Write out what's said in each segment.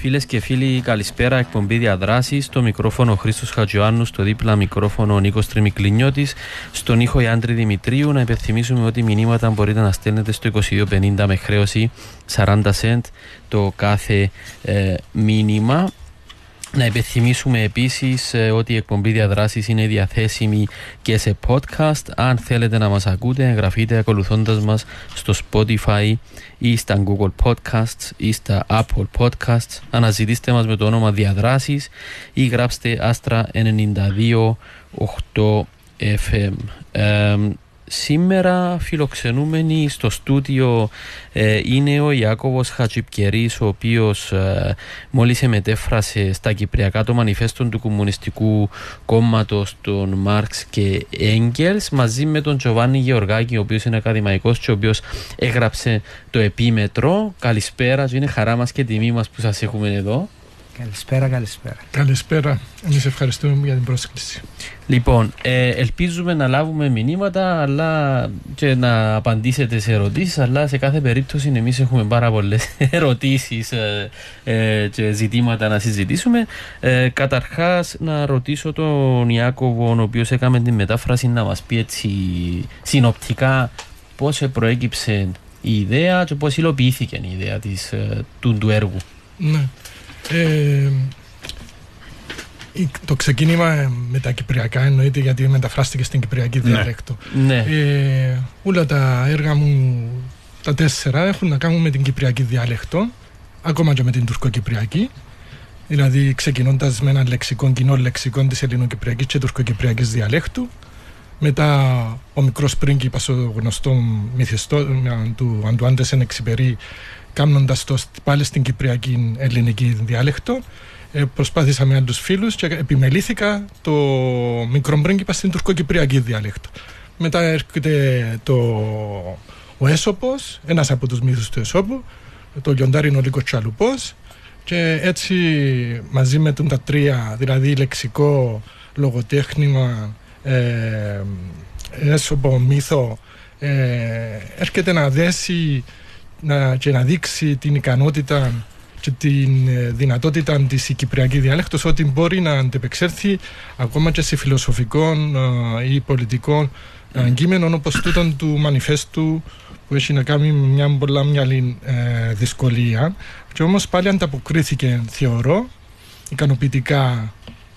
Φίλες και φίλοι, καλησπέρα. Εκπομπή διαδράση. Στο μικρόφωνο Χρήστος Χατζιωάννους, στο δίπλα μικρόφωνο Νίκος Τριμικλινιώτης, στον ήχο Ιάντρη Δημητρίου. Να υπενθυμίσουμε ότι μηνύματα μπορείτε να στέλνετε στο 2250 με χρέωση 40 cent το κάθε ε, μήνυμα. Να υπενθυμίσουμε επίσης ε, ότι η εκπομπή διαδράσης είναι διαθέσιμη και σε podcast. Αν θέλετε να μας ακούτε, εγγραφείτε ακολουθώντας μας στο Spotify ή στα Google Podcasts ή στα Apple Podcasts. Αναζητήστε μας με το όνομα διαδράσης ή γράψτε άστρα 92 8 FM. Σήμερα φιλοξενούμενοι στο στούντιο ε, είναι ο Ιάκωβος Χατζιπκερής ο οποίος ε, μόλις μετέφρασε στα Κυπριακά το μανιφέστο του Κομμουνιστικού Κόμματος των Μάρξ και Έγγελς μαζί με τον Τζοβάνι Γεωργάκη ο οποίος είναι ακαδημαϊκός και ο οποίος έγραψε το επίμετρο. Καλησπέρα, είναι χαρά μας και τιμή μας που σας έχουμε εδώ. Καλησπέρα, καλησπέρα. Καλησπέρα. Εμείς ευχαριστούμε για την πρόσκληση. Λοιπόν, ε, ελπίζουμε να λάβουμε μηνύματα αλλά και να απαντήσετε σε ερωτήσεις αλλά σε κάθε περίπτωση εμείς έχουμε πάρα πολλές ερωτήσεις ε, ε, και ζητήματα να συζητήσουμε. Ε, καταρχάς να ρωτήσω τον Ιάκωβο ο οποίος έκαμε την μετάφραση να μας πει έτσι συνοπτικά πώς προέκυψε η ιδέα και πώς υλοποιήθηκε η ιδέα της, ε, του, του έργου. Ναι. Ε, το ξεκίνημα με τα κυπριακά εννοείται γιατί μεταφράστηκε στην κυπριακή ναι. διαλέκτο. Ναι. Ε, όλα τα έργα μου τα τέσσερα έχουν να κάνουν με την κυπριακή διάλεκτο ακόμα και με την τουρκοκυπριακή δηλαδή ξεκινώντας με ένα λεξικό, κοινό λεξικό της ελληνοκυπριακής και τουρκοκυπριακής διαλέκτου μετά ο μικρός πρίγκιπας ο γνωστό μυθιστό του Αντουάντε Ενεξυπερή κάνοντας το πάλι στην κυπριακή ελληνική διάλεκτο. Ε, προσπάθησα με άλλους φίλους και επιμελήθηκα το μικρό πρίγκιπα στην τουρκοκυπριακή διάλεκτο. Μετά έρχεται το, ο Έσοπο, ένας από τους μύθους του Έσοπου, το λιοντάρινο Λίκος Τσαλουπός. Και έτσι μαζί με τον τα τρία, δηλαδή λεξικό, λογοτέχνημα, ε, έσωπο, μύθο, ε, έρχεται να δέσει να, και να δείξει την ικανότητα και την ε, δυνατότητα της η Κυπριακή διάλεκτος ότι μπορεί να αντεπεξέλθει ακόμα και σε φιλοσοφικών ε, ή πολιτικών αντικείμενων όπως τούτον του μανιφέστου που έχει να κάνει μια πολλά μια ε, δυσκολία και όμως πάλι ανταποκρίθηκε θεωρώ ικανοποιητικά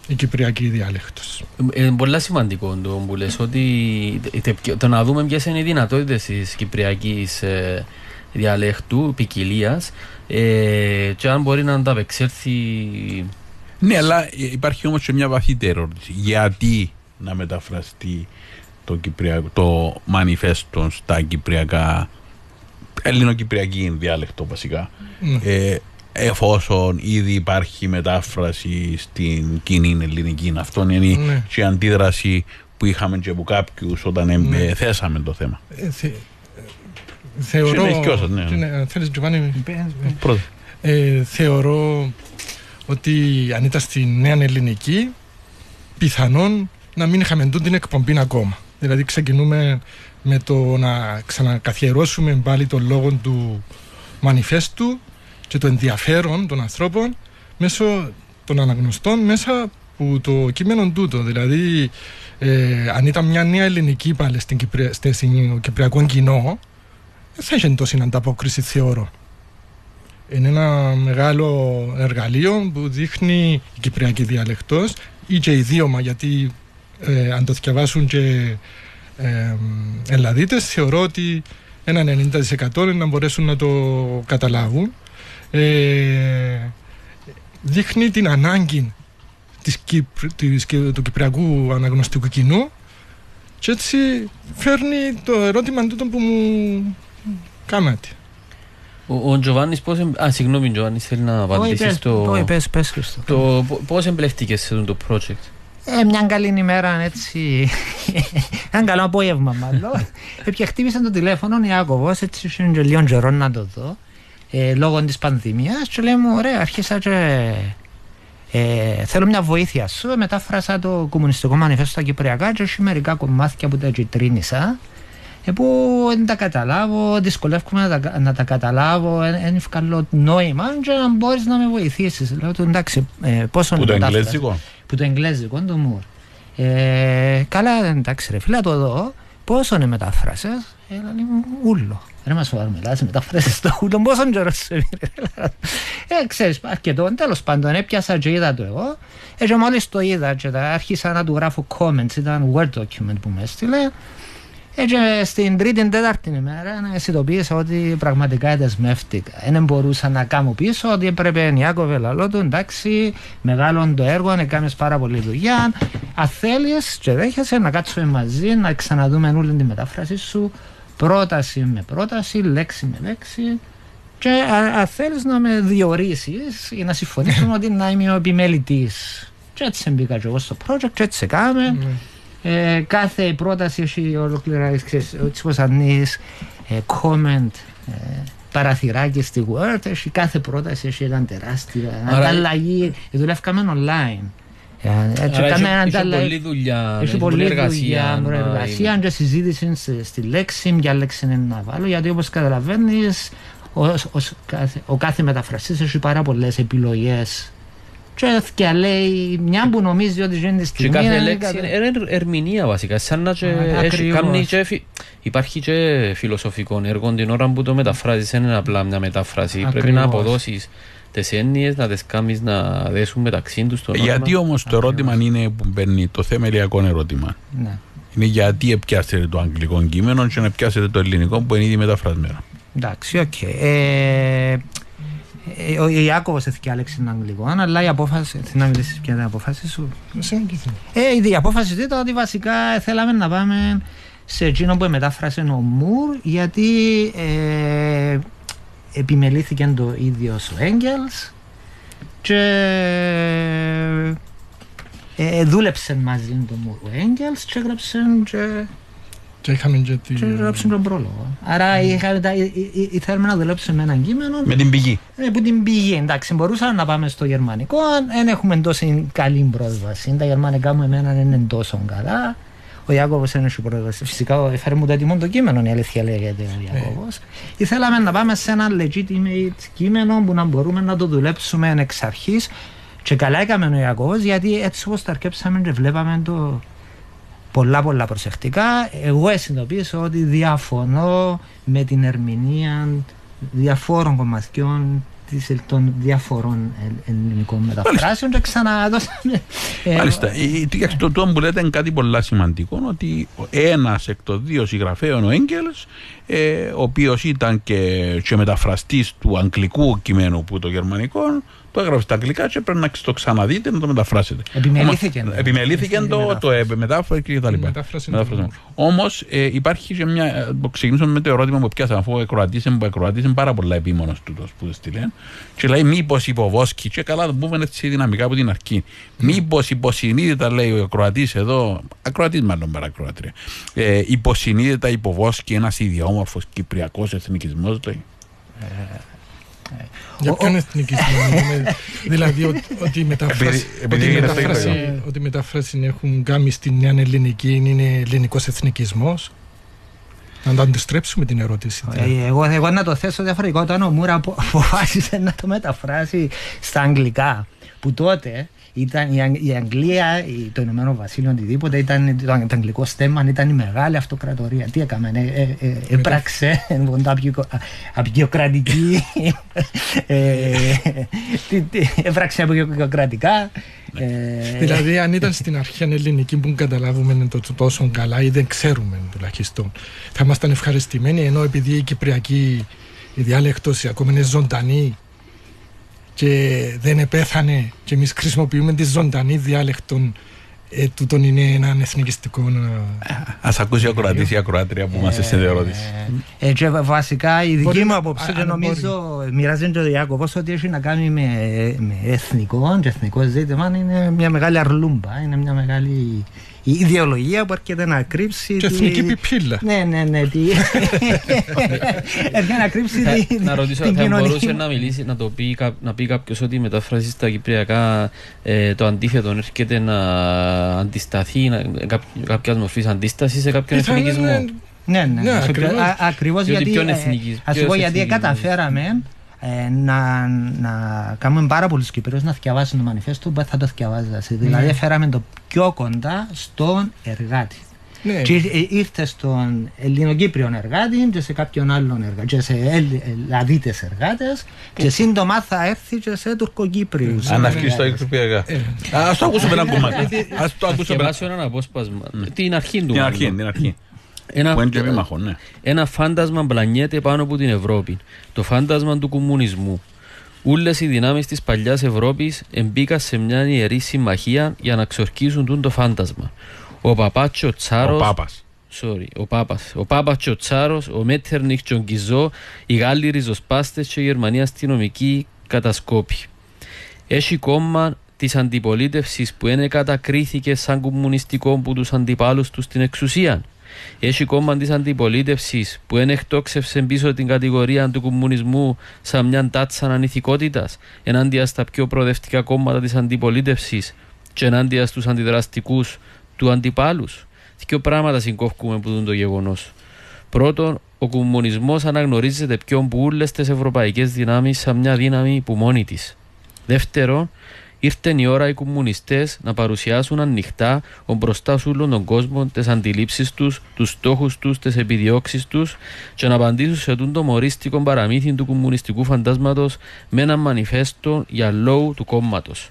η Κυπριακή διάλεκτος. Είναι πολύ σημαντικό το που λες ότι το να δούμε ποιες είναι οι δυνατότητες της Κυπριακής διαλέχτου, ποικιλίας, ε, και αν μπορεί να ανταπεξέλθει. Ναι, αλλά υπάρχει όμως και μια βαθύτερη ερώτηση. Γιατί να μεταφραστεί το, Κυπριακό, το μανιφέστο στα κυπριακά, ελληνοκυπριακή διάλεκτο βασικά; Ναι. Ε, εφόσον ήδη υπάρχει μετάφραση στην κοινή ελληνική. Αυτό είναι ναι. και η αντίδραση που είχαμε και από κάποιους όταν ναι. θέσαμε το θέμα. Ε, θεωρώ. Ναι. ναι. Θέλεις Τζοβάνι; Ε, θεωρώ ότι αν ήταν στη νέα ελληνική, πιθανόν να μην είχαμε την εκπομπή ακόμα. Δηλαδή ξεκινούμε με το να ξανακαθιερώσουμε πάλι τον λόγο του μανιφέστου και το ενδιαφέρον των ανθρώπων μέσω των αναγνωστών μέσα που το κείμενο τούτο. Δηλαδή, ε, αν ήταν μια νέα ελληνική πάλι στην, Κυπρια... στην Κυπριακό κοινό, θα έχει τόση ανταπόκριση θεωρώ. Είναι ένα μεγάλο εργαλείο που δείχνει η κυπριακή διαλεκτός ή και ιδίωμα γιατί ε, αν το διαβάσουν και ε, Ελλαδίτες θεωρώ ότι ένα 90% είναι να μπορέσουν να το καταλάβουν. Ε, δείχνει την ανάγκη της, της, του κυπριακού αναγνωστικού κοινού και έτσι φέρνει το ερώτημα τούτο που μου Κάνατε. Ο, ο Τζοβάνι πώς. Α, συγγνώμη, Τζοβάνι, θέλει να απαντήσεις στο. Όχι, πε, πες, το... Πώς εμπλέχτηκες σε αυτό το project; Ε, μια καλή ημέρα, έτσι. Ένα καλό απόγευμα, μάλλον. Έπια χτύπησε το τηλέφωνο ο Ιάκωβος, έτσι είναι λίγο καιρό να το δω, ε, λόγω της πανδημίας. Και λέει μου, ωραία, αρχίσα και. Ε, θέλω μια βοήθεια σου. Μετάφρασα το κομμουνιστικό μανιφέστο στα Κυπριακά και έχει μερικά κομμάτια που τα κυτρίνησα. Ε, που δεν τα καταλάβω, δυσκολεύομαι να τα, να τα καταλάβω, δεν ευκαλώ νόημα και να μπορείς να με βοηθήσεις. Λέω του εντάξει, ε, πόσο Που είναι το μετάφραση;» εγγλέζικο; Που το εγγλέζικο, το μουρ. Ε, καλά, εντάξει ρε φίλε, να το δω. Πόσο είναι μετάφρασες, ε, λέει μου, ούλο. Ρε μας σοβαρά μιλάς, μετάφρασες το ούλο, πόσο καιρός σε πήρε. Ε, ξέρεις, αρκετό, τέλος πάντων, έπιασα και είδα το εγώ. Ε, και μόλις το είδα και τα άρχισα να του γράφω comments, ήταν word document που με έστειλε. Ε, και στην τρίτη τέταρτη ημέρα να συνειδητοποίησα ότι πραγματικά δεσμεύτηκα. Δεν μπορούσα να κάνω πίσω ότι έπρεπε Ιάκωβε λαλό του εντάξει, μεγάλο το έργο, να κάνεις πάρα πολλή δουλειά. Αν θέλεις και δέχεσαι να κάτσουμε μαζί, να ξαναδούμε όλη τη μετάφραση σου, πρόταση με πρόταση, λέξη με λέξη. Και αν αν θέλεις να με διορίσεις ή να συμφωνήσουμε ότι να είμαι ο επιμελητής. Και έτσι μπήκα και εγώ στο project και έτσι έκαμε. Ε, κάθε πρόταση έχει ολοκληρώσει, ξέρεις, έτσι πως ανείς, ε, comment, ε, παραθυράκι στη Word, έχει κάθε πρόταση έχει ένα τεράστια Άρα- ανταλλαγή, δουλεύκαμε online. Ε, έτσι, Άρα κάναμε έχει- έχει ανταλλαγή- πολλή δουλειά, Έχει ναι, πολλή πολλή δουλειά, εργασία, εργασία να και συζήτηση σε- στη λέξη, ποια λέξη είναι να βάλω, γιατί όπως καταλαβαίνεις, ο, ως κάθε, ο κάθε μεταφραστής έχει πάρα πολλές επιλογές και, και λέει μια που νομίζει ότι γίνεται Και στιγμή κάθε είναι λέξη κατα- είναι είναι ερμηνεία βασικά. Σαν να και Α, έχει ακριβώς. κάνει και φι- Υπάρχει και φιλοσοφικό έργο την ώρα που το μεταφράζεις δεν είναι απλά μια μετάφραση. Πρέπει να Ακριβώς. αποδώσεις τις έννοιες, να τις κάνεις να δέσουν μεταξύ τους το Γιατί όμως το ερώτημα είναι που μπαίνει το θεμελιακό ερώτημα. Ναι. Είναι γιατί επιάσετε το αγγλικό κείμενο και να πιάσετε το ελληνικό που είναι ήδη μεταφρασμένο. Εντάξει, οκ. Ε, ε, ο Ιάκωβος έθηκε λέξη στην αγγλικό, αλλά η απόφαση. Θέλει να μιλήσει ποια είναι η απόφαση σου. Συμμετείχε. Ε, η απόφαση ήταν ότι βασικά θέλαμε να πάμε σε εκείνο που μετάφρασε ο Μουρ, γιατί ε, επιμελήθηκε το ίδιο ο Έγγελς και ε, δούλεψε μαζί το Μουρ ο Έγγελς και έγραψε και, Και είχαμε και τη... και έγραψε τον πρόλογο. Άρα είχαμε, τα- ή- ή- ή- ήθελαμε να δουλέψουμε με έναν κείμενο Με την πηγή. ε, που την πηγή. Εντάξει, μπορούσαμε να πάμε στο γερμανικό, δεν έχουμε τόσο καλή πρόσβαση. Τα γερμανικά μου εμένα δεν είναι τόσο καλά. Ο Ιάκωβος δεν έχει πρόσβαση. Φυσικά έφερε μου το έτοιμο το κείμενο, η αλήθεια λέγεται ο Ιάκωβος. Ήθελαμε να πάμε σε ένα legitimate κείμενο που να μπορούμε να το δουλέψουμε εξ αρχής. Και καλά έκαμε ο Ιάκωβος γιατί έτσι όπως τα αρκέψαμε και βλέπαμε το πολλά πολλά προσεκτικά. Εγώ συνειδητοποίησα ότι διαφωνώ με την ερμηνεία διαφόρων κομματιών της, των διαφορών ε- ελληνικών μεταφράσεων και ξαναδώσαμε. ε, Μάλιστα. Ε, τι- Το το που λέτε είναι κάτι πολύ σημαντικό ότι ένας εκ των δύο συγγραφέων, ο Έγκελς, ο οποίος ήταν και, και μεταφραστής του αγγλικού κειμένου που το γερμανικό, το έγραψε στα αγγλικά και πρέπει να το ξαναδείτε να το μεταφράσετε. Επιμελήθηκε. Όμως, επιμελήθηκε Στην το, το μετάφραση. ε, μετάφραση και τα λοιπά. μετάφραση είναι το Όμως υπάρχει και μια. ε, Ξεκινήσαμε με το ερώτημα που πιάσαμε αφού ο Εκροατής είναι, Εκροατής είναι πάρα πολλά επίμονος του που στείλε. Και λέει μήπως υποβόσκει. Και καλά το πούμε έτσι δυναμικά από την αρχή. Μήπως υποσυνείδητα λέει ο Εκροατής εδώ. Ακροατής μάλλον παρακροατρία. Ε, υποσυνείδητα υποβόσκει ένας ιδιόμορφος κυπριακός εθνικισμός λέει. Για Ο- ποιον εθνικισμό είναι, δηλαδή ότι, ότι η μετάφραση, Επειδή- επειδή ότι η είναι στο μετάφραση, ίδιο. ότι η μετάφραση έχουν κάνει στην νέα ελληνική είναι ελληνικός εθνικισμός. Να το αντιστρέψουμε την ερώτηση. Ε, Εγώ, εγώ να το θέσω διαφορετικό όταν ο Μούρα απο- αποφάσισε να το μεταφράσει στα αγγλικά που τότε ήταν η, Αγ- η Αγγλία, η- το Ηνωμένο Βασίλειο, οτιδήποτε ήταν το, το αγγλικό στέμμα, ήταν η μεγάλη αυτοκρατορία. Τι έκαμε, ε, ε, ε, έπραξε ποντά απεικιοκρατική, ε, τι- τι- έπραξε απεικιοκρατικά. ε, Δηλαδή, αν ήταν στην αρχή ελληνική που καταλάβουμε το τόσο καλά ή δεν ξέρουμε τουλάχιστον, θα ήμασταν ευχαριστημένοι ενώ επειδή η κυπριακή η διάλεκτος ακόμα είναι ζωντανή και δεν επέθανε και εμείς χρησιμοποιούμε τη ζωντανή διάλεκτο ε, τούτον είναι ένα εθνικιστικό. ε, Α ακούσει ο ακροατή ή η ακροάτρια που μας έστειλε ερώτηση. Ε, και βα- βασικά η δική Μπορεί- μου άποψη α- και αν νομίζω μοιράζεται και ο Διάκοβος ότι έχει να κάνει με, με εθνικό και εθνικό ζήτημα είναι μια μεγάλη αρλούμπα, είναι μια μεγάλη η ιδεολογία που έρχεται να κρύψει Και τη- εθνική πιπίλα. Ναι, ναι, ναι. τι- Έρχεται να κρύψει Θα- τη- να ρωτήσω, την θα μπορούσε κοινωνική να μιλήσει, να, το πει, κα- να πει κάποιος ότι η μετάφραση στα κυπριακά ε, το αντίθετο έρχεται να αντισταθεί, να, κάπο- κάποιας μορφής αντίστασης σε κάποιον Ήθελα, εθνικισμό. ναι, Ναι, ναι, Ναι, ναι. ακριβώς. Α- Ακριβώς Διότι γιατί, ποιον ε, εθνικισ- ας σου ποιος πω γιατί εθνικισμός. καταφέραμε ε, να, να κάνουμε πάρα πολλούς Κυπρίους να διαβάσουν το μανιφέστο που θα το διαβάζασαι. Δηλαδή φέραμε το πιο κοντά στον εργάτη. Ναι. Και ε, ήρθε στον Ελληνοκύπριον εργάτη και σε κάποιον άλλον εργάτη, και σε Ελλ- Ελλαδίτες εργάτες και σύντομα θα έρθει και σε Τουρκοκύπριους. Αν εργάτες. αρχίσει το εκπαιδευτικά. Ε, Α το ακούσουμε ένα κομμάτι. Α το Θα ακούσουμε. διαβάσω έναν απόσπασμα. Την αρχή του. Την μάλλον. αρχή, την αρχή. Ένα, Που είναι και επίμαχο, ναι. ένα φάντασμα μπλανιέται πάνω από την Ευρώπη. Το φάντασμα του κομμουνισμού. Όλες οι δυνάμεις της παλιάς Ευρώπης εμπήκαν σε μια ιερή συμμαχία για να ξορκίσουν τούν το φάντασμα. Ο Παπάτσο Ο Τσάρος Πάπας. Sorry, ο Πάπας. Ο Πάπας και ο Τσάρος, ο Μέτερνιχ και ο Γκυζό, οι Γάλλοι ριζοσπάστες και η Γερμανία αστυνομική κατασκόπη. Έχει κόμμα της αντιπολίτευσης που είναι κατακρίθηκε σαν κομμουνιστικό που τους αντιπάλους τους στην εξουσία. Έχει κόμμα της αντιπολίτευσης που είναι εκτόξευσε πίσω την κατηγορία του κομμουνισμού σαν μια τάτσα ανηθικότητας ενάντια στα πιο προοδευτικά κόμματα της αντιπολίτευσης και ενάντια στους αντιδραστικούς του αντιπάλους. Δύο πράγματα συγκόφκουμε που δουν το γεγονός. Πρώτον, ο κομμουνισμός αναγνωρίζεται πιο που όλε τι ευρωπαϊκές δυνάμεις σαν μια δύναμη που μόνη της. Δεύτερον, ήρθε η ώρα οι κομμουνιστές να παρουσιάσουν ανοιχτά ο μπροστά σε όλον τον κόσμο τις αντιλήψεις τους, τους στόχους τους, τις επιδιώξεις τους και να απαντήσουν σε τούν το μορίστικο παραμύθι του κομμουνιστικού φαντάσματος με ένα μανιφέστο για λόγου του κόμματος.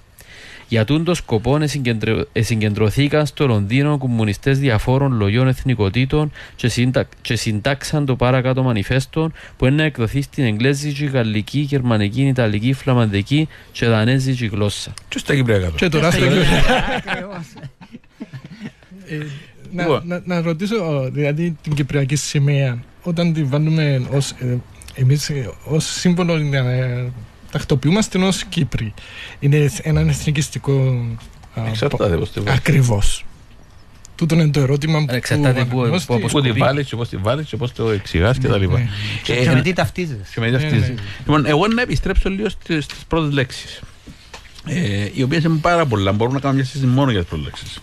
Για τούν το σκοπό εσυγκεντρω- εσυγκεντρωθήκαν στο Λονδίνο κομμουνιστές διαφόρων λογιών εθνικοτήτων και, συντα... και συντάξαν το παρακάτω μανιφέστο που είναι να εκδοθεί στην εγγλέζικη, γαλλική, γερμανική, ιταλική, φλαμανδική και δανέζικη γλώσσα. Και στα Κυπριακά Και τώρα. τώρα στο Ακριβώς. Ε, να, Λοιπόν. να, να ρωτήσω, ο, δηλαδή την Κυπριακή σημαία, όταν τη βάλουμε ως, ε, εμείς ε, ως σύμβολο, ε, τακτοποιούμαστε ως Κύπροι. Είναι έναν εθνικιστικό... α, Εξαρτάται πώς τη βάλεις. Ακριβώς. Τούτο είναι το ερώτημα που... Εξαρτάται που- αναγνώστη- που αποσ- Πού τη Σκοπή. βάλεις και πώς τη βάλεις και πώς το εξηγάς και τα λοιπά. ναι. Και Ε, με τι ταυτίζεσαι. Και με Ναι, αυτές. ναι. Λοιπόν, εγώ να επιστρέψω λίγο στις, στις πρώτες λέξεις. Ε, οι οποίες είναι πάρα πολλά. Μπορούμε να κάνουμε μια συζήτηση μόνο για τις πρώτες λέξεις.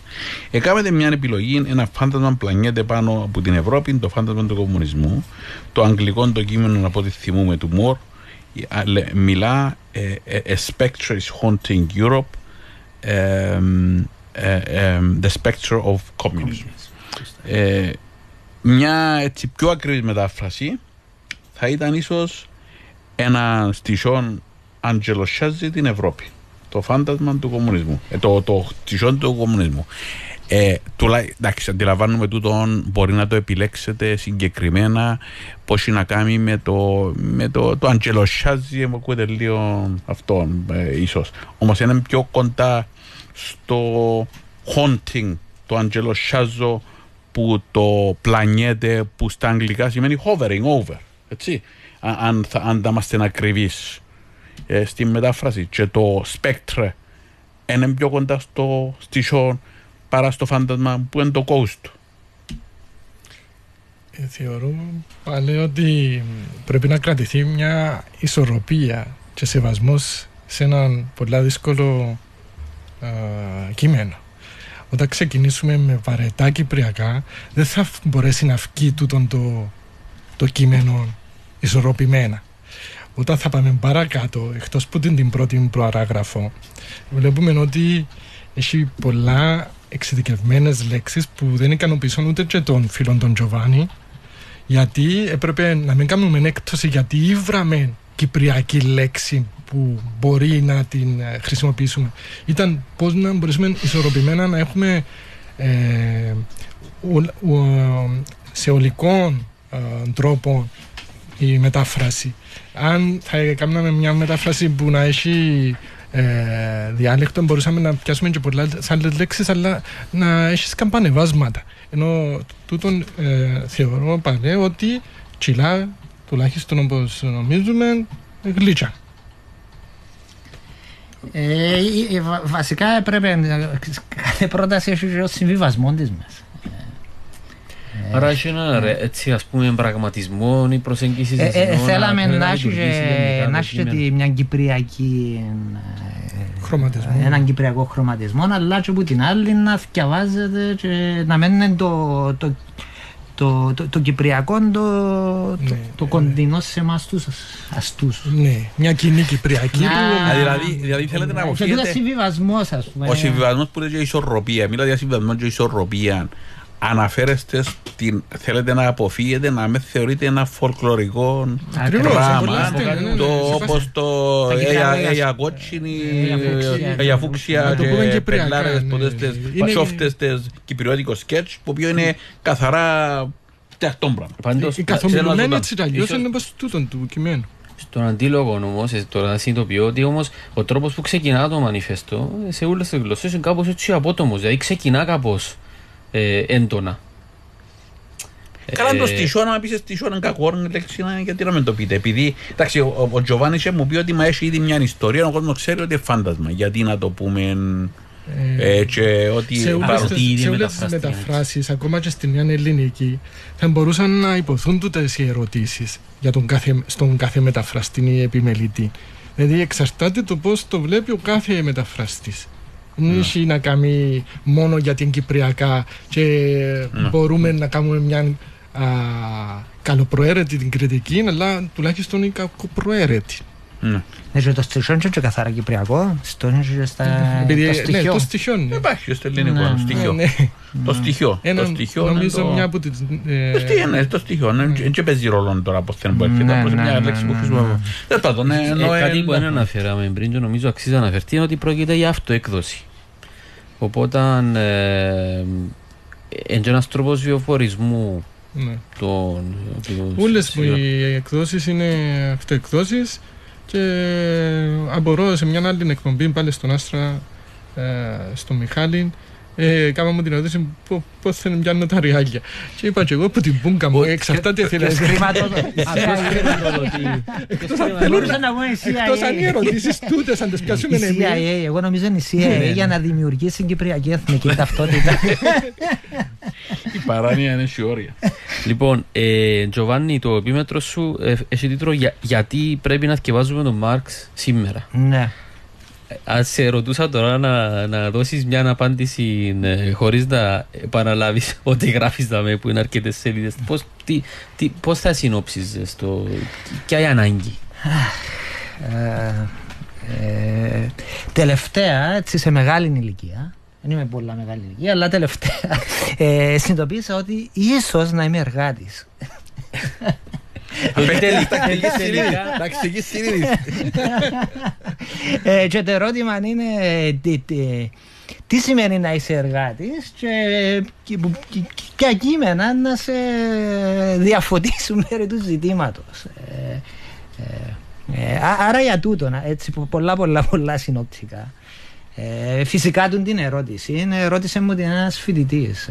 Έκανατε μια επιλογή, ένα φάντασμα πλανιέται πάνω από την Ευρώπη, το φάντασμα του κομμουνισμού. Το αγγλικό το κείμενο, από ό,τι θυμούμε, του Μορ, μιλά ε, ε, A spectre is haunting Europe, um, ε, ε, the spectre of communism. Ε, μια έτσι πιο ακριβή μετάφραση θα ήταν ίσως ένα στοιχείο αντζελοσιάζει την Ευρώπη. Το φάντασμα του κομμουνισμού. Ε, το, το στοιχείο του κομμουνισμού. Ε, τουλά, εντάξει, αντιλαμβάνουμε τούτο μπορεί να το επιλέξετε συγκεκριμένα πώς είναι να κάνει με το, με το, το αντζελοσιάζει, μου ακούγεται λίγο αυτό, ε, ίσως. Όμως είναι πιο κοντά στο haunting, το αντζελοσιάζω που το πλανιέται που στα αγγλικά σημαίνει hovering over. Έτσι. Α- Αν, θα, αν θα είμαστε ακριβείς ε, στη μετάφραση. Και το spectre είναι πιο κοντά στο στοιχείο παρά στο φάντασμα που είναι το ghost. Ε, θεωρώ πάλι ότι πρέπει να κρατηθεί μια ισορροπία και σεβασμός σε έναν πολύ δύσκολο α, κείμενο. Όταν ξεκινήσουμε με βαρετά κυπριακά δεν θα φ- μπορέσει να βγει τούτον το, το κείμενο ισορροπημένα. Όταν θα πάμε παρακάτω, εκτός που την, την πρώτη προαράγραφο, βλέπουμε ότι έχει πολλά εξειδικευμένες λέξεις που δεν ικανοποιήσουν ούτε και τον φίλον τον Τζοβάνι γιατί έπρεπε να μην κάνουμε έκπτωση γιατί ήβραμε κυπριακή λέξη που μπορεί να την ε, χρησιμοποιήσουμε. Ήταν πώς να μπορέσουμε ισορροπημένα να έχουμε ε, ο- ο- σε ολικών ε, τρόπο η μετάφραση. Αν θα κάναμε μια μετάφραση που να έχει ε, διάλεκτο μπορούσαμε να πιάσουμε και πολλές άλλες λέξεις αλλά να έχεις καμπανεβάσματα. Ενώ τούτον ε, θεωρώ πάλι ότι τσιλά τουλάχιστον όπως νομίζουμε γλίτσα. Ε, ε, ε, βα- βασικά έπρεπε ε, κάθε πρόταση έχει και ο συμβιβασμό της μέσα. Άρα έχει ένα ρε, έτσι ας πούμε πραγματισμό ή προσέγγιση Ε, σε ε, συνό, θέλαμε θέλει να έχει λειτουργήσει και- γενικά να το έχει και κείμενο. τη- μια κυπριακή ε, Χρωματισμό. έναν κυπριακό χρωματισμό αλλά και από την άλλη να διαβάζετε και να μένει το, το, το, το, το κυπριακό το, το, Ναι, το κοντινό σε εμάς τους αστούς. Ναι, μια κοινή Κυπριακή Μια- που Α, δηλαδή- δηλαδή θέλετε να Και τούτο αποφύγετε- συμβιβασμός ας πούμε. Ο συμβιβασμός που λέει και ισορροπία, μιλάτε για συμβιβασμό και ισορροπία. Αναφέρεστε στην. Θέλετε να αποφύγετε να με θεωρείτε ένα φολκλωρικό Ακριβώς, πράγμα. πολύ αστείο, ναι, ναι, Το ναι, όπως το Τα Έγια- κυτάρια, Έγια κότσινη, Έγια φούξια. Έγια φούξια Να το πούμε και κυπριακά, πελάρες ναι. ποτέ στις Είναι- πατσόφτες της κυπριώτικο σκέτς, το οποίο είναι καθαρά φτιαχτό πράγμα. Πάντως, η ξέρω καθομιλουμένη να έτσι αλλιώς ίσως- είναι πως τούτον του κειμένου. Στον αντίλογο όμως, τώρα συνειδητοποιώ ότι όμως ο τρόπος που ξεκινά το μανιφέστο ε, σε όλες τις γλώσσες είναι κάπως έτσι απότομος. Δηλαδή ξεκινά κάπως ε, έντονα. Καλά το Ε, στοιχείο, να πεις στοιχείο είναι κακό είναι λέξη, να- γιατί να μην το πείτε. Επειδή, εντάξει, ο, ο Τζοβάνι είχε μου πει ότι μα έχει ήδη μια ιστορία, ο κόσμος ξέρει ότι είναι φάντασμα. Γιατί να το πούμε ε, και ότι σε όλες, παρότι τις, ήδη σε όλες τις μεταφράστηκαν μεταφράσεις, ακόμα και στην νέα ελληνική, θα μπορούσαν να υποθούν τούτες οι ερωτήσεις για τον κάθε, στον κάθε μεταφραστή ή επιμελητή. Δηλαδή εξαρτάται το πώς το βλέπει ο κάθε μεταφραστής. Δεν έχει να κάνει μόνο για την Κυπριακά και Ναι. μπορούμε να κάνουμε μια α, καλοπροαίρετη την κριτική, αλλά τουλάχιστον η κακοπροαίρετη. Ναι. Ναι, και το στοιχείο είναι και καθαρά κυπριακό, στο είναι και στα, Επειδή, το ναι, στοιχείο. το στοιχείο. ναι. Υπάρχει στο ελληνικό Ναι, στοιχείο. Ναι, ναι. Το στοιχείο. Ένα, Το στοιχείο είναι νομίζω το- μια από τις... ε, Το στοιχείο, ναι, το στοιχείο. ναι, Δεν και παίζει ρόλο τώρα από θέμα που έρχεται. Ναι, Απλώς ναι, μια ναι, λέξη που ναι, χρησιμοποιώ. Τέλος πάντων, Ε, εννοώ, κάτι που ε, δεν αναφέραμε πριν και νομίζω αξίζει να αναφερθεί είναι ότι πρόκειται για αυτοέκδοση. Οπότε ε, είναι και ένας τρόπος βιοφορισμού ναι. των... των- Όλες συγγνώ. οι εκδόσεις είναι αυτοεκδόσεις και αν μπορώ σε μια άλλη εκπομπή πάλι στον Άστρα, ε, στο Μιχάλη, ε, κάναμε μου την ερώτηση πο- πώς θα πιάνω τα ριάλια. Και είπα και εγώ από την πούγκα μου, εξαρτάται Και θέλετε. χρηματοδοτεί. Μπορούσα να πω η Εκτός αν οι CIA. ερωτήσεις τούτες αν τις πιάσουμε Η εμείς. CIA, εγώ νομίζω είναι η CIA για να δημιουργήσει την κυπριακή εθνική ταυτότητα. Η παράνοια είναι σε όρια. Λοιπόν, ε, Τζοβάνι, το επίμετρο σου ε, έχει τίτλο «Για- Γιατί πρέπει να θυκευάζουμε τον Μάρξ σήμερα; Ναι. Αν σε ρωτούσα τώρα να, να δώσεις μια απάντηση ε, χωρίς να επαναλάβεις ό,τι γράφεις δαμέ που είναι αρκετές σελίδες, πώς, τι, τι, πώς θα συνόψεις το, ποια η ανάγκη; Ε, ε, τελευταία, έτσι σε μεγάλη ηλικία, δεν είμαι πολλά μεγάλη ηλικία, αλλά τελευταία, ε, συνειδητοποίησα ότι ίσως να είμαι εργάτης. Ταξική συνείδηση. Ε, και το ερώτημα είναι ε, τι, τι, τι σημαίνει να είσαι εργάτης και, και, που- και- και ποια κείμενα να σε διαφωτίσουν περί του ζητήματος. Ε, ε, ε, α- άρα για τούτο, να- έτσι πο- πολλά πολλά πολλά συνοπτικά. Ε, φυσικά του την ερώτηση είναι, ρώτησε μου την ένας φοιτητής.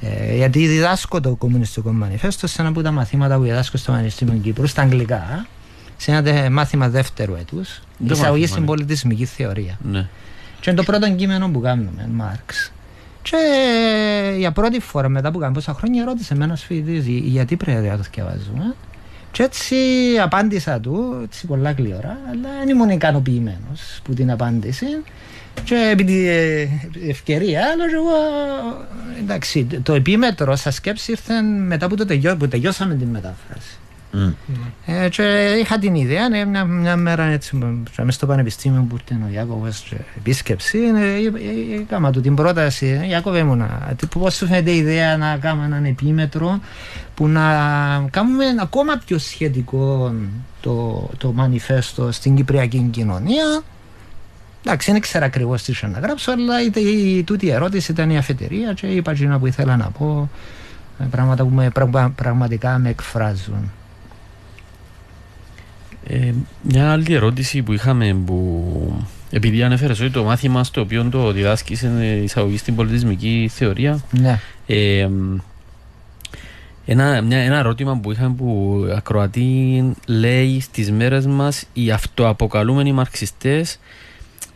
Ε, ε, ε, γιατί διδάσκω το κομμουνιστικό μανιφέστο σε ένα από τα μαθήματα που διδάσκω στο Πανεπιστήμιο Κύπρου στα αγγλικά σε ένα τε- μάθημα δεύτερου έτους. Το Εισαγωγή μάθημα, στην ναι. πολιτισμική θεωρία. Ναι. Και είναι το πρώτο κείμενο που κάνουμε, Μάρξ. Και για πρώτη φορά μετά που κάνουμε πόσα χρόνια ρώτησε με ένας φοιτητής «Για- γιατί πρέπει να το διαβάζουμε. Και έτσι απάντησα του, έτσι πολλά κλειόρα, αλλά δεν ήμουν ικανοποιημένος που την απάντηση. Και επί τη ε, ευκαιρία, αλλά και εγώ, εντάξει, το επίμετρο στα σκέψη ήρθε μετά που, το τελειώ, που τελειώσαμε την μετάφραση. Μμ. Ε, και είχα την ιδέα, ναι, μια, μια μέρα έτσι, μέσα στο πανεπιστήμιο που ήρθε ο Ιάκωβος και επίσκεψη, ε, ε, ε, έκανα του την πρόταση, ε, Ιάκωβε μου, να, τι- πώς σου φαίνεται η ιδέα να κάνουμε έναν επίμετρο που να κάνουμε ακόμα πιο σχετικό το, το μανιφέστο στην κυπριακή κοινωνία. Εντάξει, δεν ξέρω ακριβώς τι ήθελα να γράψω, αλλά η, η, τούτη η ερώτηση ήταν η αφετηρία και είπα εκείνα που ήθελα να πω. ε, Πράγματα που με, πραγμα- πραγματικά με εκφράζουν. Ε, μια άλλη ερώτηση που είχαμε που επειδή ανέφερες ότι το μάθημα στο οποίο το διδάσκεις είναι εισαγωγή στην πολιτισμική θεωρία Ναι. ε, ένα, μια, ένα ερώτημα που είχαμε που ακροατή λέει στις μέρες μας οι αυτοαποκαλούμενοι μαρξιστές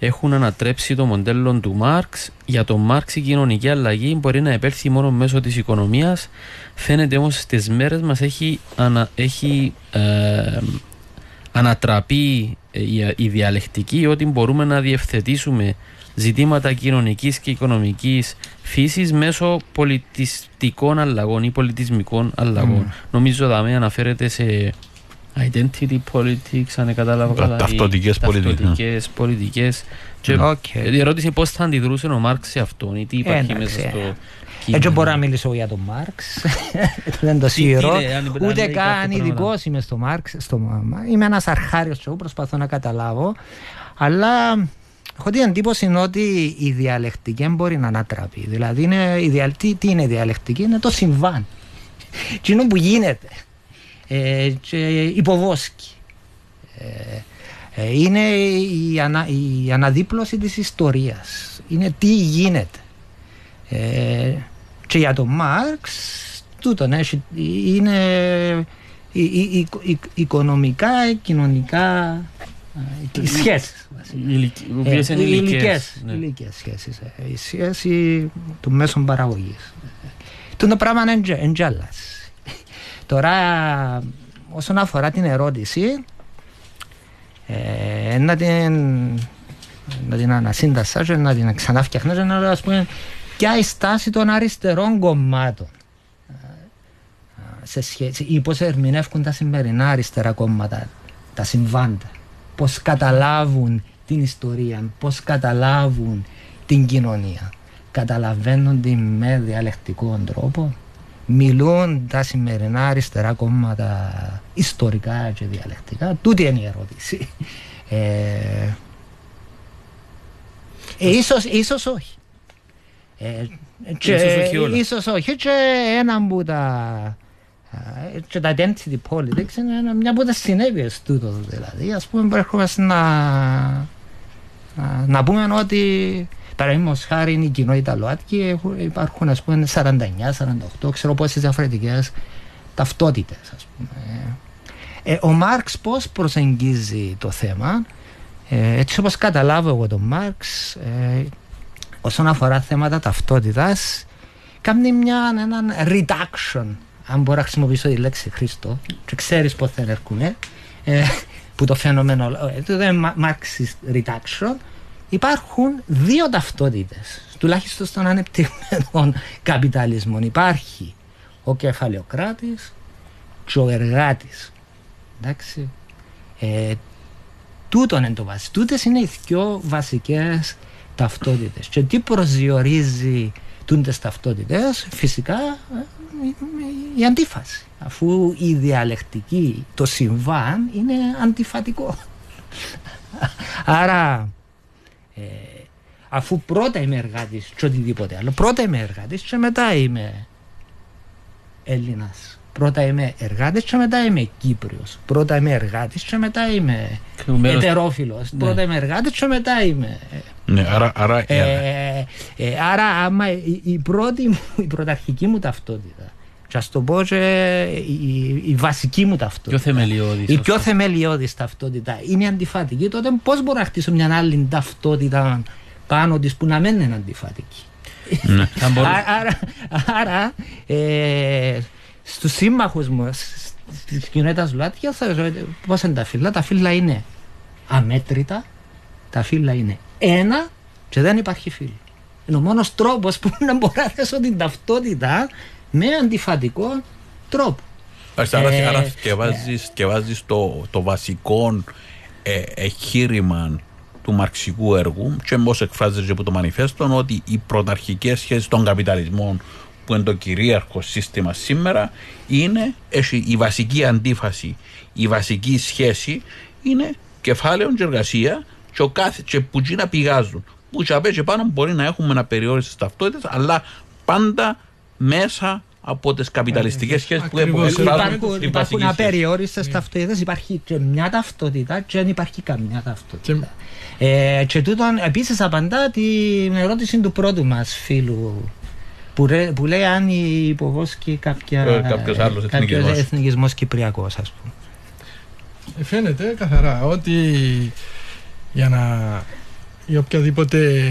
έχουν ανατρέψει το μοντέλο του Μάρξ. Για τον Μάρξ η κοινωνική αλλαγή μπορεί να επέλθει μόνο μέσω της οικονομίας. Φαίνεται όμως στις μέρες μας έχει, ανα, έχει ε, ανατραπεί ε, η, η διαλεκτική ότι μπορούμε να διευθετήσουμε ζητήματα κοινωνικής και οικονομικής φύσης μέσω πολιτιστικών αλλαγών ή πολιτισμικών αλλαγών. Νομίζω δάμε αναφέρεται σε identity politics, αν κατάλαβα Τα καλά. ή ταυτοτικές πολιτικές, ναι. ταυτοτικές πολιτικές. Και Οκ. Η ερώτηση είναι πώς θα αντιδρούσε ο Μάρξ σε αυτό ή τι υπάρχει Εντάξει, μέσα στο ε. κείμενο. Έτσι μπορώ να μιλήσω για τον Μάρξ. Δεν το σίγουρο. τι λέει, αν είπε- αν Ούτε λέει κάποια καν πράγματα. ειδικός είμαι στο Μάρξ. Στο... Είμαι ένας αρχάριος τσόγου, προσπαθώ να καταλάβω. Αλλά έχω την εντύπωση ότι η διαλεκτική δεν μπορεί να ανατραπεί. Δηλαδή, είναι η δια... τι, τι είναι η διαλεκτική, είναι το συμβάν. Τι είναι που γίνεται. Ε, και υποβόσκει. Ε, ε, είναι η, ανα, η αναδίπλωση της ιστορίας. Είναι τι γίνεται. Ε, και για τον Μάρξ τούτον έχει, είναι η, η- η- η- οικονομικά, κοινωνικά ε, οι σχέσεις. βασικά. Οι ηλικ- οι οποίες Ε, είναι οι ηλικές. ηλικές, ναι. ηλικές σχέσεις. ε, Η σχέση του μέσων παραγωγής. Το το πράγμα είναι εντζε- εντζάλας. Τώρα, όσον αφορά την ερώτηση, ε, να την, να την ανασύντασα και να την ξαναφτιαχνώ και να λέω, ας πούμε, ποια η στάση των αριστερών κομμάτων ε, σε σχέση ή πώς ερμηνεύουν τα σημερινά αριστερά κόμματα τα συμβάντα. Πώς καταλάβουν την ιστορία πώς καταλάβουν την κοινωνία. Καταλαβαίνουν την με διαλεκτικό τρόπο μιλούν τα σημερινά αριστερά κόμματα ιστορικά και διαλεκτικά. Τούτη είναι η ερώτηση. Ε, ε, ίσως, ίσως όχι. Ε, και, Ίσως όχι όλα. ίσως όχι. Και ένα που τα ε, και τα identity politics είναι ένα- μια από τα συνέπειες τούτος δηλαδή. Ας πούμε προέρχομαστε να, να, να πούμε ότι παραδείγματος χάρη είναι η κοινότητα ΛΟΑΤΚΙ έχουν- υπάρχουν ας πούμε 49-48 ξέρω πόσες διαφορετικές ταυτότητες ας πούμε. Ε, ο Μάρξ πώς προσεγγίζει το θέμα; Ε, έτσι όπως καταλάβω εγώ τον Μάρξ ε, όσον αφορά θέματα ταυτότητας κάνει μια, έναν reduction αν μπορώ να χρησιμοποιήσω τη λέξη Χρήστο και ξέρεις πώς θα έρχομαι ε, που το φαινόμενο ε, το είναι μα- Marxist reduction υπάρχουν δύο ταυτότητες τουλάχιστον στον ανεπτυγμένο καπιταλισμό. Υπάρχει ο κεφαλαιοκράτης και ο εργάτης. Εντάξει. Ε, τούτον είναι το βασικό τούτες είναι οι πιο βασικές ταυτότητες. Και τι προσδιορίζει τούτες ταυτότητες φυσικά ε, η- η αντίφαση. Αφού η διαλεκτική το συμβάν είναι αντιφατικό. Άρα ε, αφού πρώτα είμαι εργάτης και οτιδήποτε άλλο πρώτα είμαι εργάτης και μετά είμαι Έλληνας. Πρώτα είμαι εργάτης και μετά είμαι Κύπριος. Πρώτα είμαι εργάτης και μετά είμαι Και ο μέρος- ετερόφιλος. Ναι. πρώτα είμαι εργάτης και μετά είμαι Ναι, άρα, άρα ε, ε, ε, άρα άμα η, η πρώτη μου, η πρωταρχική μου ταυτότητα και ας το πω και η, η βασική μου ταυτότητα Πιο θεμελιώδης. η ως πιο το- θεμελιώδης ταυτότητα είναι αντιφατική τότε πώς μπορώ να χτίσω μια άλλη ταυτότητα πάνω της που να μην είναι αντιφατική; Ναι. Θα μπορούσε- Α- άρα, άρα ε, στους σύμμαχους μου σ- στις κοινότητας Λουάτια θα πώς είναι τα φύλλα; Τα φύλλα είναι αμέτρητα τα φύλλα είναι ένα και δεν υπάρχει φύλλο είναι ο μόνος τρόπος που να μπορώ να θέσω την ταυτότητα με αντιφατικό τρόπο Άρα, άρα, Ε, άρα σκευάζεις, σκευάζεις το, το βασικό ε, εγχείρημα του μαρξικού έργου και πώς εκφράζεται και από το μανιφέστο ότι οι πρωταρχικές σχέσεις των καπιταλισμών που είναι το κυρίαρχο σύστημα σήμερα είναι έχει η βασική αντίφαση, η βασική σχέση είναι κεφάλαιο και εργασία και, ο κάθε, και που να πηγάζουν. Που και απ' έτσι πάνω μπορεί να έχουμε ένα περιόριστες ταυτότητες αλλά πάντα μέσα από τις καπιταλιστικές σχέσεις που Ακριβώς. εκφράζουν Υπάρχουν, στην υπάρχουν βασική σχέση. απεριόριστες ταυτότητες, υπάρχει και μια ταυτότητα και δεν υπάρχει καμιά Και- ταυτότητα. Ε, και τούτον επίσης απαντά την ερώτηση του πρώτου μας φίλου που, ρε- που λέει αν υποβόσκει κάποια, Ε, κάποιος άλλος κάποιος εθνικισμός. εθνικισμός κυπριακός ας πούμε. Ε, Φαίνεται καθαρά ότι για να η οποιαδήποτε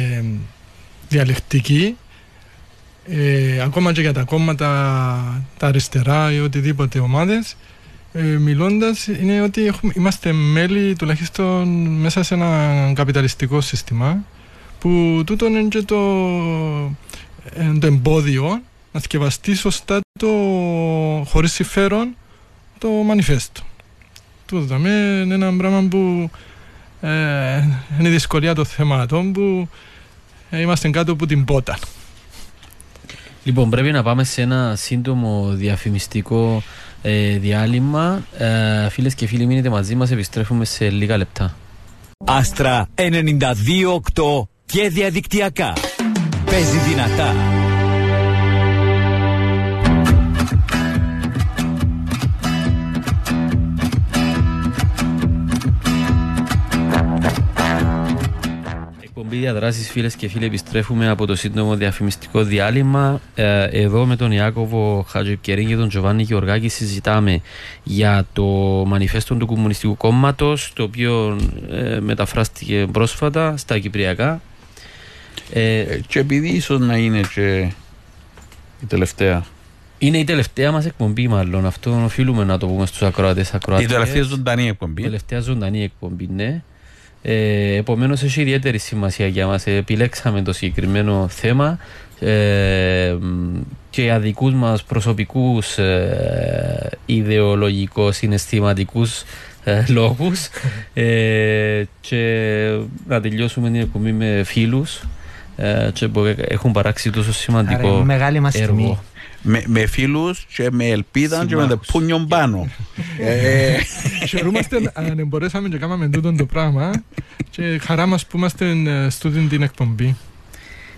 διαλεκτική ε, ακόμα και για τα κόμματα τα αριστερά ή οτιδήποτε ομάδες ε, μιλώντας είναι ότι έχουμε, είμαστε μέλη τουλάχιστον μέσα σε ένα καπιταλιστικό σύστημα που τούτο είναι και το, ε, το εμπόδιο να σκευαστεί σωστά το χωρίς συμφέρον το μανιφέστο. Τούτο δαμε είναι ένα πράγμα που ε, είναι η δυσκολία των θεμάτων που ε, είμαστε κάτω από την πότα. Λοιπόν, πρέπει να πάμε σε ένα σύντομο διαφημιστικό ε, διάλειμμα. Ε, Φίλες και φίλοι, μείνετε μαζί μας. Επιστρέφουμε σε λίγα λεπτά. Άστρα 92.8 και διαδικτυακά. Παίζει δυνατά. Εκπομπή διαδράσεις φίλες και φίλοι επιστρέφουμε από το σύντομο διαφημιστικό διάλειμμα Ε, εδώ με τον Ιάκωβο Χατζεπκερή και τον Τζοβάνι Γεωργάκη συζητάμε για το μανιφέστο του Κομμουνιστικού Κόμματος το οποίο ε, μεταφράστηκε πρόσφατα στα Κυπριακά Ε, Ε, Και επειδή ίσως να είναι και η τελευταία. είναι η τελευταία μας εκπομπή μάλλον αυτό οφείλουμε να το πούμε στους ακροατές Η ακροατές τελευταία ζωντανή εκπομπή. Τελευταία ζωντανή εκπομπή, ναι. Ε, Επομένως, έχει ιδιαίτερη σημασία για μας. Επιλέξαμε το συγκεκριμένο θέμα ε, μ, και για δικού μας προσωπικούς ε, ιδεολογικο συναισθηματικούς ε, λόγους. Ε, και να τελειώσουμε την εκπομπή με φίλους ε, και που έχουν παράξει τόσο σημαντικό Άρα, μεγάλη μας τιμή. Έργο. Με, με φίλους και με ελπίδα και με το Συμμάχους. πούνιον πάνω. ε, Χαιρούμαστε αν μπορέσαμε και κάναμε τούτο το πράγμα και χαρά μας που είμαστε ε, στούτην την εκπομπή.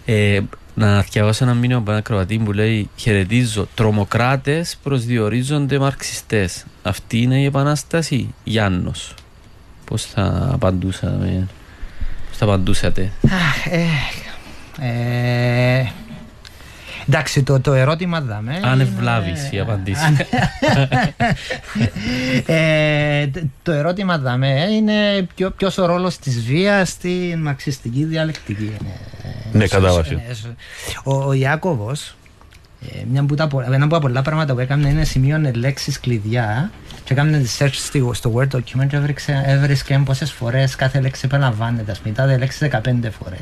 Ε, να διαβάσω ένα μήνυμα από ένα Κροατή που λέει Χαιρετίζω, τρομοκράτες προσδιορίζονται μαρξιστές. Αυτή είναι η επανάσταση, Γιάννος. Πώς θα απαντούσαμε, πώς θα απαντούσατε; Αχ, ε, ε, εντάξει, το, το ερώτημα δάμε. Αν είναι- ευλάβεις η απαντήση. Αν- ε, τ- το ερώτημα δάμε είναι ποιο, ποιος ο ρόλος της βίας στην μαρξιστική διαλεκτική. Ε, Ναι, σ- κατά βάση. ε, σ- Ο, ο Ιάκωβος, ε, μια που τα, πο- ένα από τα πολλά πράγματα που έκανε είναι σημείωνε λέξεις κλειδιά και έκανε τη search στο, στο Word document και έβριξε, έβρισκε πόσες φορές κάθε λέξη επαναλαμβάνεται. Ας πούμε, η τάδε λέξη 15 φορές.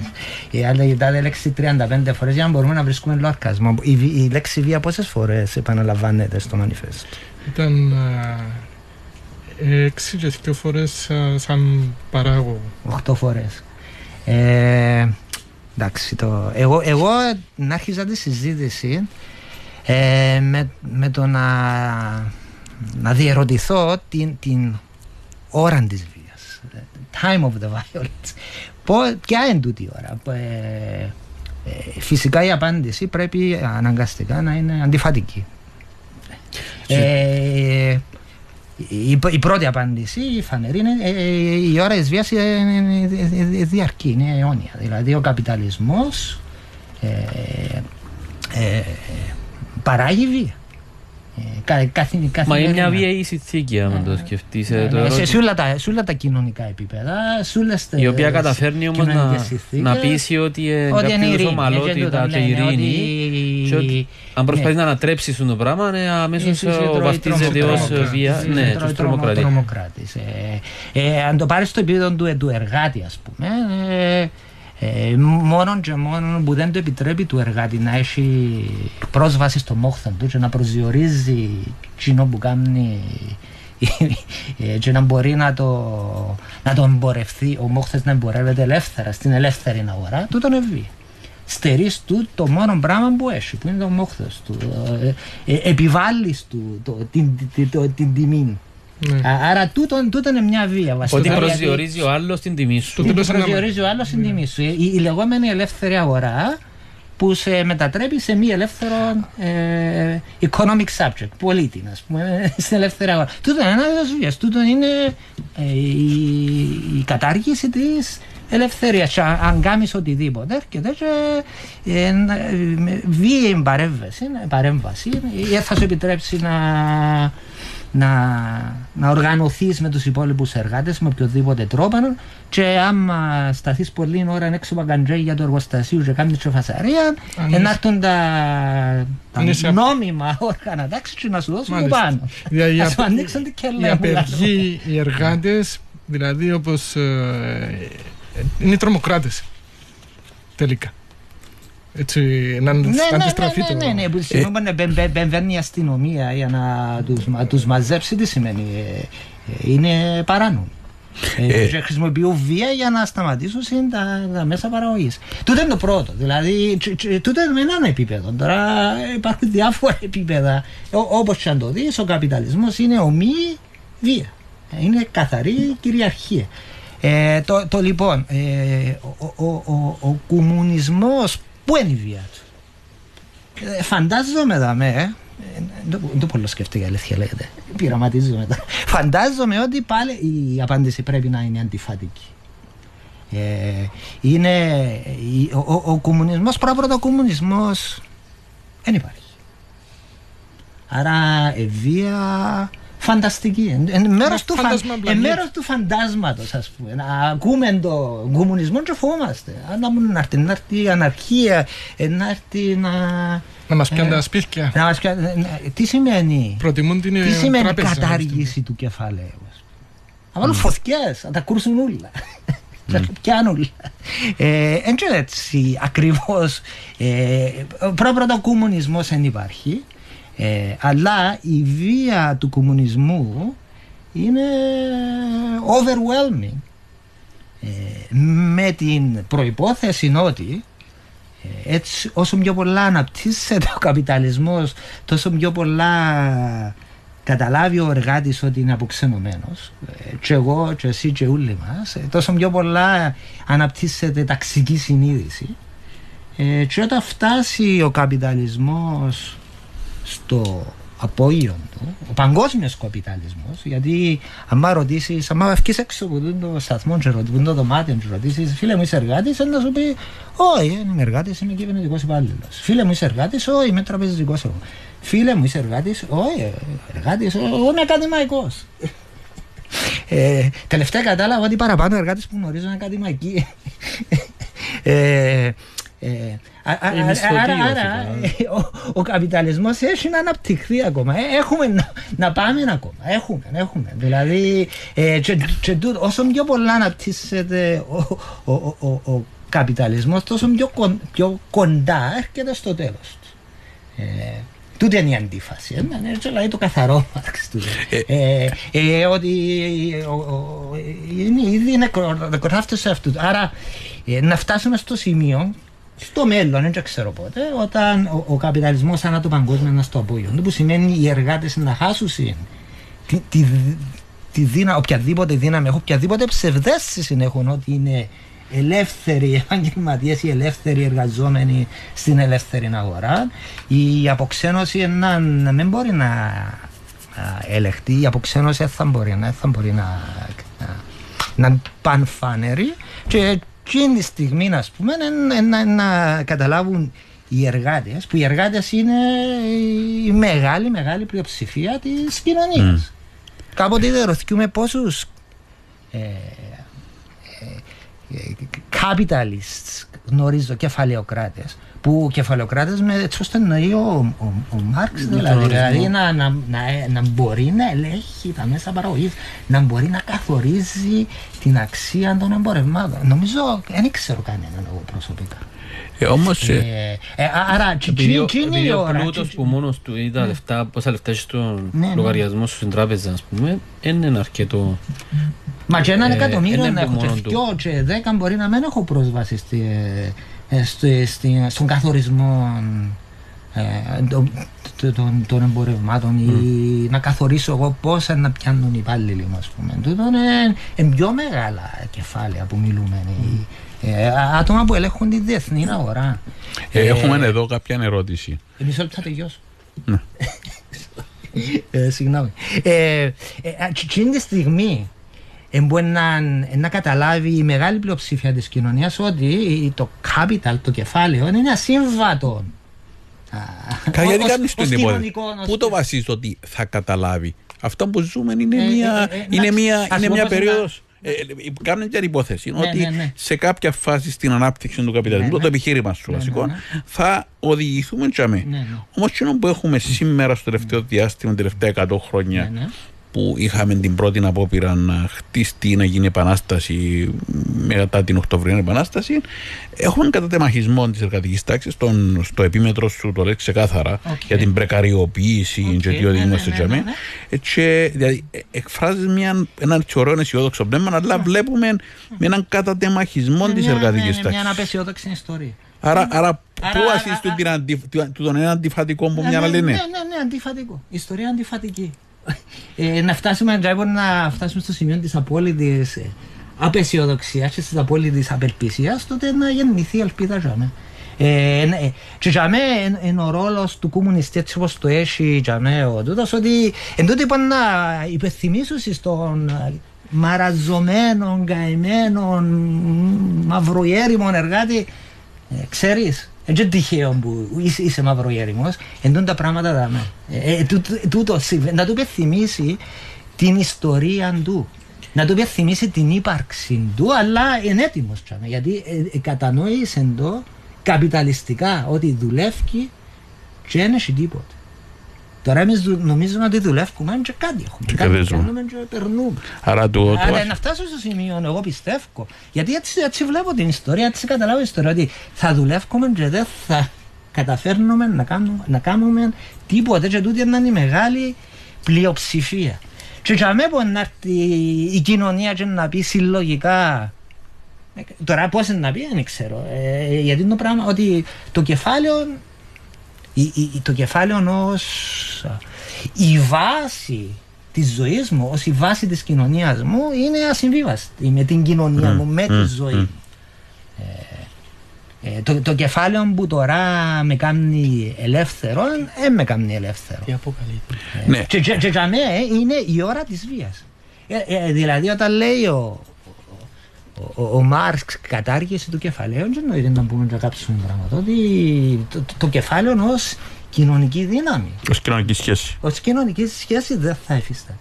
Η άλλη η τάδε λέξη 35 φορές για να μπορούμε να βρίσκουμε λογαριασμό. Η, βι- η λέξη βία πόσες φορές επαναλαμβάνεται στο manifest; Ήταν ε, έξι και δύο φορές ε, σαν παράγω. 8 φορές. Ε, εντάξει, το, εγώ, εγώ να άρχιζα τη συζήτηση ε, με, με το να, να διερωτηθώ την, την ώρα της βίας. Time of the violence. Πο- ποια είναι τούτη η ώρα. Ε, ε, φυσικά η απάντηση πρέπει αναγκαστικά να είναι αντιφατική. Ε, η, η πρώτη απάντηση, η φανερή, είναι ε, η ώρα της βίας είναι, είναι- είναι- είναι διαρκή, είναι αιώνια. Δηλαδή ο καπιταλισμός ε, ε, παράγει βία. Ε, κα, καθη, Μα είναι καθημερινά. μια βίαιη συνθήκη, αν το σκεφτείς. ε, το Ναι, ερώτημα. σε, σε, όλα τα, σε όλα τα κοινωνικά επίπεδα, σε όλες Η οποία τις καταφέρνει όμως να, κοινωνικές συνθήκες, να πείσει ότι ε, ότι είναι κάποιο ειρήνη. ομαλότητα Και τούτο και λένε, ειρήνη. ότι- Και ότι αν προσπαθεί ναι. να ανατρέψει το πράγμα, ναι, αμέσως Ίσως τρώει βαφτίζεται ως τρομοκράτης. βία. Ίσως Ναι, τρώει τους τρομο- τρομοκρατή. τρομοκράτης. Ε, ε, αν το πάρεις στο επίπεδο του, του εργάτη, ας πούμε, ε, ε, μόνον και μόνο που δεν το επιτρέπει του εργάτη να έχει πρόσβαση στο μόχθο του και να προσδιορίζει εκείνο που κάνει ε, και να μπορεί να το, να το εμπορευτεί, ο μόχθος να εμπορεύεται ελεύθερα στην ελεύθερη αγορά, τούτο είναι βία. Στερείς του το μόνο πράγμα που έχει, που είναι το μόχθος του. Ε, ε, επιβάλλεις του το, την, την, το- την τιμή. Ναι. Α, Άρα τούτο, τούτο είναι μια βία βασικά. Ότι γιατί- προσδιορίζει ο άλλος την τιμή σου. Το γιατί τέλος είναι να- προσδιορίζει ο άλλος την τιμή σου. Η, η λεγόμενη ελεύθερη αγορά που σε μετατρέπει σε μη ελεύθερο ε, economic subject, πολίτη, ας πούμε, στην ελεύθερη αγορά. Τούτο είναι ένας είδο βίας. Τούτο είναι ε, η, η κατάργηση της ελευθερίας. Αν κάνεις οτιδήποτε, έρχεται και ε, βίαιη παρέμβαση, παρέμβαση, ή θα σου επιτρέψει να να, να οργανωθείς με τους υπόλοιπους εργάτες με οποιοδήποτε τρόπο και άμα σταθείς πολύ ώρα έξω από καντζέ για το εργοστασίο και κάνεις φασαρία, να έρθουν τα, τα νόμιμα όργανα τάξη και να σου δώσουν το πάνω. Να σου ανοίξουν την κελέ. Οι απεργοί, οι εργάτες, δηλαδή όπως. Ε, είναι τρομοκράτες. Τελικά. Έτσι, να, ναι, αντιστραφεί ναι, ναι, ναι, ναι, ναι, ναι, ναι, μπαίνει η αστυνομία για να τους, τους μαζέψει τι σημαίνει. Είναι παράνομο. Ε, ε, χρησιμοποιούν βία για να σταματήσουν τα, τα μέσα παραγωγής. Τούτο είναι το πρώτο. Δηλαδή, τούτο είναι ένα επίπεδο. Τώρα υπάρχουν διάφορα επίπεδα. Όπως και αν το δεις, ο καπιταλισμός είναι ομή βία. Είναι καθαρή κυριαρχία. Ε, το, το λοιπόν, ε, ο, ο, ο, ο κομμουνισμός Πού είναι η βία του; Ε, φαντάζομαι δαμέ, ε, δεν πολύ σκέφτηκα αλήθεια λέγεται. Πειραματίζω μετά. Φαντάζομαι ότι πάλι η απάντηση πρέπει να είναι αντιφατική. Ε, είναι ο, ο, ο κομμουνισμός, πρώτα ο κομμουνισμός δεν υπάρχει. Άρα η βία φανταστική. Είναι μέρος του, φαν, του φαντάσματος ας πούμε. Να ακούμε το κομμουνισμό και φοβόμαστε. Να έρθει, να έρθει η αναρχία, να έρθει να... Να μας πιάνουν τα σπίτια. Να μας πιάνουν, τι σημαίνει, Προτιμούν την τι σημαίνει κατάργηση του κεφαλαίου. Να βάλουν φωτιές, να τα κούρσουν όλα. Να πιάνουν. Έτσι έτσι ακριβώς. Πρώτα ο κομμουνισμός δεν υπάρχει. Ε, αλλά η βία του κομμουνισμού είναι overwhelming. Ε, με την προϋπόθεση ότι ε, έτσι όσο πιο πολλά αναπτύσσεται ο καπιταλισμός τόσο πιο πολλά καταλάβει ο εργάτης ότι είναι αποξενωμένος. Ε, και εγώ και εσύ και όλοι μας τόσο πιο πολλά αναπτύσσεται ταξική συνείδηση. Και όταν φτάσει ο καπιταλισμός στο απόγειο του, ο παγκόσμιος καπιταλισμός, γιατί αν ρωτήσεις, αν βγεις έξω από το σταθμό, και ρωτήσει, το δωμάτιο, και ρωτήσεις, φίλε μου είσαι εργάτης, να σου πει, Όχι, είμαι εργάτης, είμαι κυβερνητικός υπάλληλος. Φίλε μου είσαι εργάτης, Όχι, είμαι τραπεζικός εγώ. Φίλε μου είσαι εργάτης, Όχι, εργάτης, εγώ είμαι ακαδημαϊκός. Ε, τελευταία κατάλαβα ότι παραπάνω εργάτε που γνωρίζω είναι ακαδημαϊκοί. ε, ε, άρα, ο, καπιταλισμός έχει να αναπτυχθεί ακόμα. Ε, έχουμε να, πάμε ακόμα. Έχουμε, έχουμε. Δηλαδή, ε, όσο πιο πολλά αναπτύσσεται ο, καπιταλισμός, τόσο πιο, κοντά έρχεται στο τέλος του. Τούτη είναι η αντίφαση. Έτσι λέει το καθαρό Μάρξ του. Ότι είναι ήδη νεκρογράφεται σε αυτού. Άρα να φτάσουμε στο σημείο στο μέλλον, δεν ξέρω πότε, όταν ο, ο καπιταλισμός ανά το παγκόσμιο είναι στο απόγειο. Που σημαίνει οι εργάτες να χάσουν τη, τη, τη δύναμη, οποιαδήποτε δύναμη έχουν, οποιαδήποτε ψευδέστηση έχουν ότι είναι ελεύθεροι επαγγελματίες ή ελεύθεροι εργαζόμενοι στην ελεύθερη αγορά. Η αποξένωση να, να μην μπορεί να ελεγχθεί, η αποξένωση δεν θα μπορεί, να, θα μπορεί να, να, να πανφανερεί και εκείνη τη στιγμή, ας πούμε, να, να, να καταλάβουν οι εργάτες, που οι εργάτες είναι η μεγάλη, μεγάλη πλειοψηφία της κοινωνίας. Mm. Κάποτε ρωτήκαμε πόσους ε, ε, ε, capitalists γνωρίζω, κεφαλαιοκράτες, που κεφαλαιοκράτε με έτσι ώστε εννοεί ο, ο, ο Μάρξ, δηλαδή, δηλαδή να, να, να, να, μπορεί να ελέγχει τα μέσα παραγωγής, να μπορεί να καθορίζει την αξία των εμπορευμάτων. Νομίζω δεν ξέρω κανέναν εγώ προσωπικά. Ε, όμως, ε, ε, άρα, επειδή ο πλούτος που μόνος του είδα ναι. λεφτά, πόσα λεφτά έχει στον ναι, ναι. λογαριασμό σου στην τράπεζα, ας πούμε, είναι αρκετό. Μα και έναν εκατομμύριο να έχω και δυο και δέκα μπορεί να μην έχω πρόσβαση στη, στον καθορισμό ε, το- το- των, των εμπορευμάτων ή να καθορίσω εγώ πόσα να πιάνουν οι υπάλληλοι μου, ας πούμε. Τούτο είναι, είναι πιο μεγάλα κεφάλαια που μιλούμε. Ε, άτομα που ελέγχουν τη διεθνή αγορά. Ε, έχουμε εδώ κάποια ερώτηση. Ε, Μισό λεπτό θα τελειώσω. Ναι. ε, συγγνώμη. Ε, ε, α, τ- τ' τη στιγμή ε, μπορεί να, να καταλάβει η μεγάλη πλειοψηφία της κοινωνίας ότι το capital, το κεφάλαιο, είναι ασύμβατο. Α, Κα- Γιατί ως- κάνει ως το υπόθεση. κοινωνικό, ως- Πού το βασίζεις ότι θα καταλάβει; Αυτό που ζούμε είναι Ε, μια, ε, ε, είναι εντάξει, μια, ας είναι πούμε μια πως είναι περίοδο. Ε, ε, κάνουν μια υπόθεση Ναι, ότι ναι, ναι. σε κάποια φάση στην ανάπτυξη του καπιταλισμού, Ναι, ναι. το επιχείρημα σου Ναι, βασικό, ναι, ναι. θα οδηγηθούμε τζιαμαί. Ναι, ναι. Όμως, εκείνο που έχουμε σήμερα στο τελευταίο διάστημα, τελευταία 100 χρόνια, Ναι, ναι. Που είχαμε την πρώτη απόπειρα να χτιστεί, να γίνει επανάσταση μετά την Οκτωβριανή Επανάσταση, έχουμε κατατεμαχισμό της εργατικής τάξης στο επίμετρο σου το λέει ξεκάθαρα Οκ. για την πρεκαριοποίηση Οκ, και τι ναι, οδηγούμαστε ναι, ναι, τζιαμαί. ναι, ναι. Ε, Και δηλαδή, ε, εκφράζεις μια, ένα έτσι ωραίο αισιόδοξο πνεύμα, αλλά βλέπουμε με έναν κατατεμαχισμό της Μια- εργατικής ναι, ναι, τάξης. Μια απεσιόδοξη ιστορία. Άρα, άρα, Άρα, πού άρα, βασίζει άρα, την αντι- του- του τον ένα αντιφατικό που Ναι, μια ναι, άλλη ναι, είναι. ναι, ναι, αντιφατικό. Ιστορία αντιφατική. Ε, να φτάσουμε, δηλαδή, να φτάσουμε στο σημείο της απόλυτης ε, απεσιοδοξίας και της απόλυτης απελπισίας, τότε να γεννηθεί η ελπίδα για μέ. Ε, ναι, και για μέ είναι ο ρόλος του κομμουνιστή έτσι όπως το έχει για μέ ο τούτος ότι εν τότε είπα να υπενθυμίσω στον ε, μαραζωμένο, καημένο, μαυροιέρημον εργάτη ε, ξέρεις, δεν τυχαίο που είσαι, είσαι μαυρογέριμος, εντούν τα πράγματα δάμε. Ε, ε, τούτο- τούτο συμβαίνει. να του υπενθυμίσει την ιστορία του. Να του υπενθυμίσει την ύπαρξη του, αλλά είναι έτοιμος τσάμε, γιατί ε, ε, κατανόησε το καπιταλιστικά ότι δουλεύει και δεν έχει τίποτα. Τώρα εμείς δου- νομίζουμε ότι δουλεύουμε και κάτι έχουμε. Και κάτι κερδίζουμε. κάνουμε και περνούμε. Άρα το, το, Άρα να φτάσω στο σημείο, εγώ πιστεύω. Γιατί έτσι, έτσι βλέπω την ιστορία, έτσι καταλάβω την ιστορία. Ότι θα δουλεύουμε και δεν θα καταφέρνουμε να κάνουμε, να κάνουμε τίποτα. Και τούτη να είναι η μεγάλη πλειοψηφία. Και για μένα να έρθει η κοινωνία και να πει συλλογικά. ε, Τώρα πώς να πει δεν ξέρω. Ε, γιατί είναι το πράγμα ότι το κεφάλαιο η, η- το κεφάλαιο ως η βάση της ζωής μου, ως η βάση της κοινωνίας μου είναι ασυμβίβαστη με την κοινωνία μου, με τη ζωή μου. Ε, ε, το, το κεφάλαιο που τώρα με κάνει ελεύθερο, δεν με κάνει ελεύθερο. Τι αποκαλείται. ναι. Και, και, και για μέ, είναι η ώρα της βίας. Ε, ε, δηλαδή όταν λέει ο, ο, ο, ο Μάρξ κατάργηση του κεφαλαίου, δεν εννοείται να πούμε να κάψουμε πράγματα. Ότι το, το, το κεφάλαιο ως κοινωνική δύναμη, ως κοινωνική σχέση. ως κοινωνική σχέση δεν θα εφίσταται.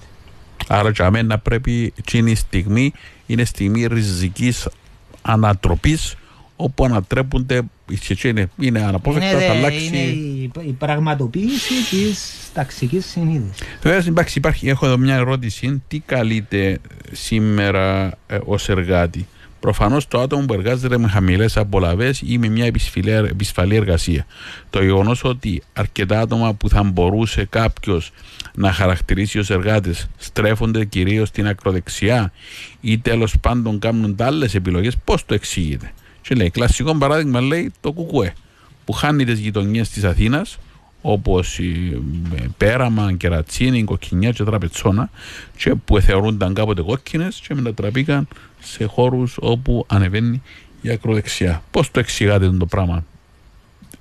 Άρα για μένα πρέπει εκείνη η στιγμή είναι στιγμή ριζικής ανατροπής όπου ανατρέπονται και είναι, είναι αναπόφευκτα είναι, θα δε- αλλάξει είναι η, η πραγματοποίηση της ταξικής συνείδησης. Βέβαια, εντάξει, υπάρχει, έχω εδώ μια ερώτηση. Τι καλείται σήμερα ε, ως εργάτη; Προφανώς το άτομο που εργάζεται με χαμηλές απολαυές ή με μια επισφαλή, επισφαλή εργασία. Το γεγονός ότι αρκετά άτομα που θα μπορούσε κάποιος να χαρακτηρίσει ως εργάτε στρέφονται κυρίως στην ακροδεξιά ή τέλος πάντων κάνουν άλλες επιλογές, πώς το εξηγείται. Και λέει, κλασικό παράδειγμα λέει το κουκουέ, που χάνει τις γειτονιές της Αθήνας όπως η ε, Πέραμα, Κερατσίνη, Κοκκινιά και Τραπετσόνα και που θεωρούνταν κάποτε κόκκινες και μετατραπήκαν σε χώρους όπου ανεβαίνει η ακροδεξιά. Πώς το εξηγάτε το πράγμα;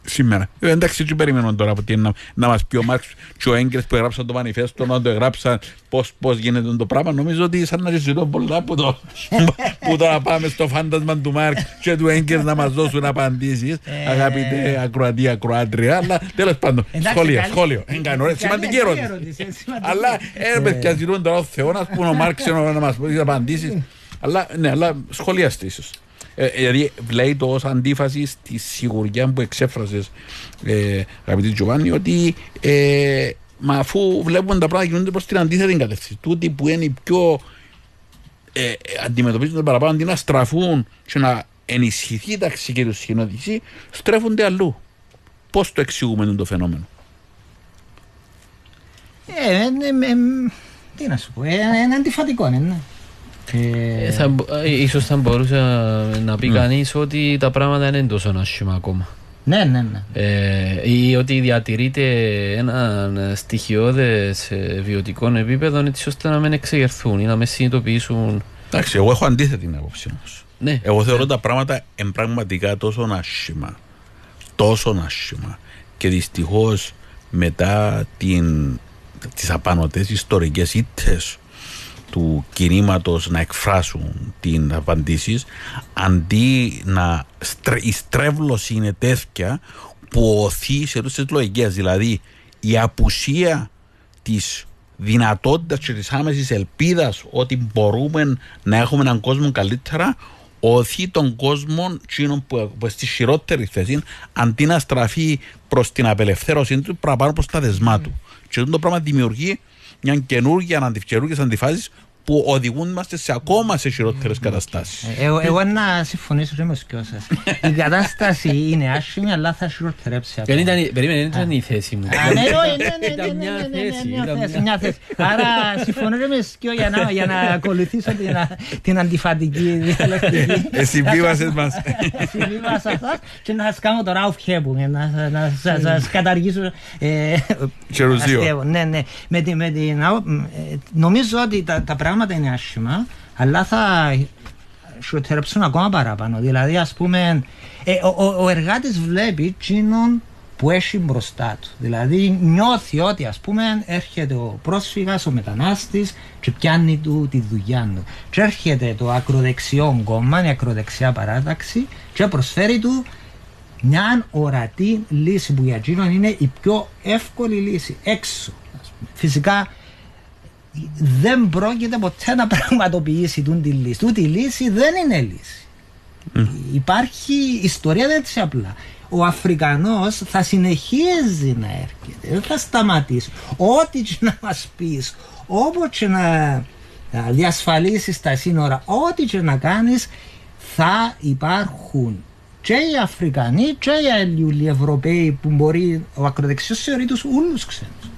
Σήμερα. Ε, εντάξει, τι περιμένω τώρα από τι είναι να, να μας πει ο Μάρξ και ο Έγκρε που έγραψαν το μανιφέστο, να το εγράψαν πώς πώς γίνεται το πράγμα. Νομίζω ότι σαν να ζητώ πολλά που το, που το να πάμε στο φάντασμα του Μάρξ και του Έγκρε να μας δώσουν απαντήσεις. Αγαπητέ ακροατή, ακροάτρια. Αλλά τέλος πάντων, Εντάξει, σχόλιο, καλή- σχόλιο. Είναι κανό, καλή- σημαντική καλή ερώτηση. ερώτηση, ε, σημαντική. Αλλά ε, παιδιά, ζητούν τώρα ο Θεός να πούμε ο Μάρξ να μας πει απαντήσεις. Αλλά ναι, αλλά σχολιάστε ίσως. Ε, δηλαδή, λέει το ως αντίφαση στη σιγουριά που εξέφρασε, ε, αγαπητή Τζοβάνι, ότι ε, μα αφού βλέπουν τα πράγματα κινούνται προ την αντίθετη κατεύθυνση. Τούτοι που είναι οι πιο ε, ε, αντιμετωπίζονται παραπάνω αντί να στραφούν και να ενισχυθεί η ταξική του συνόδηση, στρέφονται αλλού. Πώ το εξηγούμε το φαινόμενο. Ε, ε, ε, ε, τι να σου πω, ε, είναι αντιφατικό, είναι. Ναι. Ε, Ε, θα, μπο- ε, ίσως θα μπορούσε να πει κανείς ότι τα πράγματα δεν είναι τόσο άσχημα ακόμα. Ναι, ναι, ναι. ε, ή ότι διατηρείται ένα στοιχειώδες βιωτικό επίπεδο έτσι ώστε να μην εξεγερθούν ή να με συνειδητοποιήσουν. Εντάξει, εγώ έχω αντίθετη την άποψη όμως. Ναι. Εγώ θεωρώ τα πράγματα εμπραγματικά τόσο άσχημα. Τόσο άσχημα. Και δυστυχώς μετά την, τις απανοτές ιστορικές ήττες του κινήματος να εκφράσουν την απαντήσει, αντί να στρε, η στρέβλωση είναι τέτοια που οθεί σε τόσε λογικές. Δηλαδή η απουσία της δυνατότητας και της άμεσης ελπίδας ότι μπορούμε να έχουμε έναν κόσμο καλύτερα, οθεί τον κόσμο που, που στη χειρότερη θέση, αντί να στραφεί προς την απελευθέρωσή του, παραπάνω προς τα δεσμά του. Και αυτό το πράγμα δημιουργεί μια καινούργια αντιφάσεις που οδηγούν μας σε ακόμα σε χειρότερες καταστάσεις. Ε, εγώ, εγώ να συμφωνήσω με τους σας. Η κατάσταση είναι άσχημη, αλλά θα χειροτερέψει ακόμα. Περίμενε, δεν ήταν η θέση μου. Ήταν μια θέση. Μια θέση. Άρα συμφωνώ με σκιο για να ακολουθήσω την αντιφατική διαλεκτική. Συμβίβασες μας. Συμβίβασα σας και να σας κάνω τώρα off χέπου, να σας καταργήσω. Χερουζίο. Ναι, ναι. Νομίζω ότι τα πράγματα πράγματα είναι άσχημα, αλλά θα σιωτερέψουν ακόμα παραπάνω. Δηλαδή, ας πούμε, ε, ο, ο, ο εργάτης βλέπει εκείνον που έχει μπροστά του. Δηλαδή, νιώθει ότι, ας πούμε, έρχεται ο πρόσφυγας, ο μετανάστης και πιάνει του τη δουλειά του. Και έρχεται το ακροδεξιό κόμμα, η ακροδεξιά παράταξη, και προσφέρει του μια ορατή λύση που για εκείνον είναι η πιο εύκολη λύση έξω. Φυσικά δεν πρόκειται ποτέ να πραγματοποιήσει την τη λύση. Τούτη η λύση δεν είναι λύση. Υπάρχει ιστορία δεν έτσι απλά. Ο Αφρικανός θα συνεχίζει να έρχεται, δεν θα σταματήσει. Ό,τι και να μας πεις, όπως και να διασφαλίσεις τα σύνορα, ό,τι και να κάνεις, θα υπάρχουν και οι Αφρικανοί και οι Ευρωπαίοι που μπορεί ο ακροδεξιός θεωρεί τους ούλους ξένους.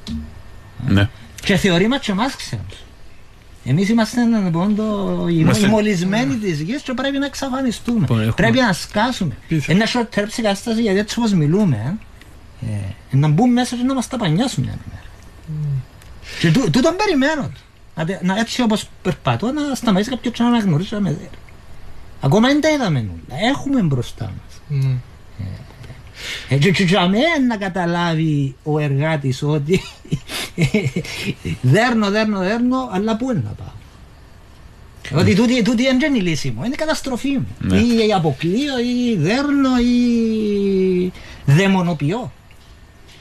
Ναι. Και θεωρεί μας και εμάς ξένους. Εμείς είμαστε λοιπόν, το, οι μολυσμένοι της γης και πρέπει να εξαφανιστούμε. Λοιπόν, πρέπει να σκάσουμε. Είναι να σωτέρψει η κατάσταση γιατί έτσι όπως μιλούμε, ε, ε, να μπούμε μέσα και να μας τα πανιάσουν μια μέρα. Mm. Και τού, τούτον περιμένω. Να, να, έτσι όπως περπατώ να σταματήσει κάποιος να αναγνωρίσει με δέρα. Ακόμα δεν τα είδαμε όλα. Έχουμε μπροστά μας. Mm. Ε, και να καταλάβει ο εργάτης ότι δέρνω, δέρνω, δέρνω, αλλά πού είναι να πάω; Ότι τούτη, τούτη δεν είναι η λύση μου, είναι η καταστροφή μου. Ναι. Ή αποκλείω, ή δέρνω, ή δαιμονοποιώ.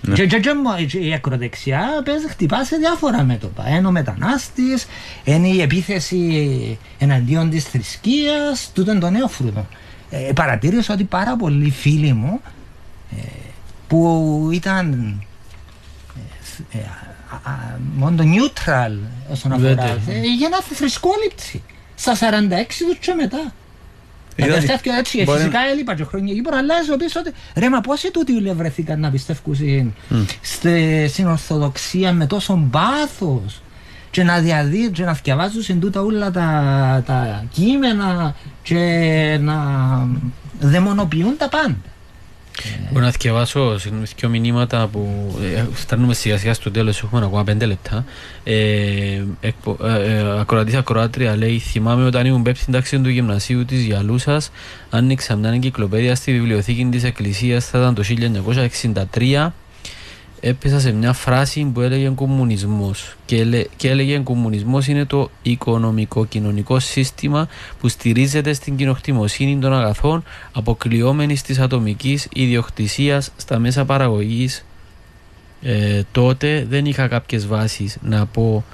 Ναι. Και, και, και, η ακροδεξιά παίζει, χτυπά σε διάφορα μέτωπα. Ένα ο μετανάστης, είναι η επίθεση εναντίον της θρησκείας, τούτο είναι το νέο φρούτο. Ε, παρατήρησα ότι πάρα πολλοί φίλοι μου ε, που ήταν ε, μόνο το neutral όσον αφορά για να θρησκόληψη στα 46 τους και μετά. Τελευταία έτσι, φυσικά έλειπα και χρόνια Κύπρο, αλλά πίσω ότι ρε μα πόσοι τούτοι βρεθήκαν να πιστεύουν στην Ορθοδοξία με τόσο πάθος και να διαδίδουν και να διαβάζουν τούτα όλα τα, τα κείμενα και να δαιμονοποιούν τα πάντα. Μπορώ να διαβάσω δύο μηνύματα που ε, φτάνουμε σιγά σιγά στο τέλος, έχουμε ακόμα πέντε λεπτά. Ε, ε, ε, ακροατής ακροάτρια λέει «Θυμάμαι όταν ήμουν πέψη στην τάξη του γυμνασίου της Γιαλούσας, άνοιξα μια εγκυκλοπαίδεια στη βιβλιοθήκη της Εκκλησίας, θα ήταν το 1963 έπεσα σε μια φράση που έλεγε κομμουνισμός και, και έλεγε κομμουνισμός είναι το οικονομικό-κοινωνικό σύστημα που στηρίζεται στην κοινοκτημοσύνη των αγαθών αποκλειόμενη της ατομικής ιδιοκτησίας στα μέσα παραγωγής ε, τότε δεν είχα κάποιες βάσεις να πω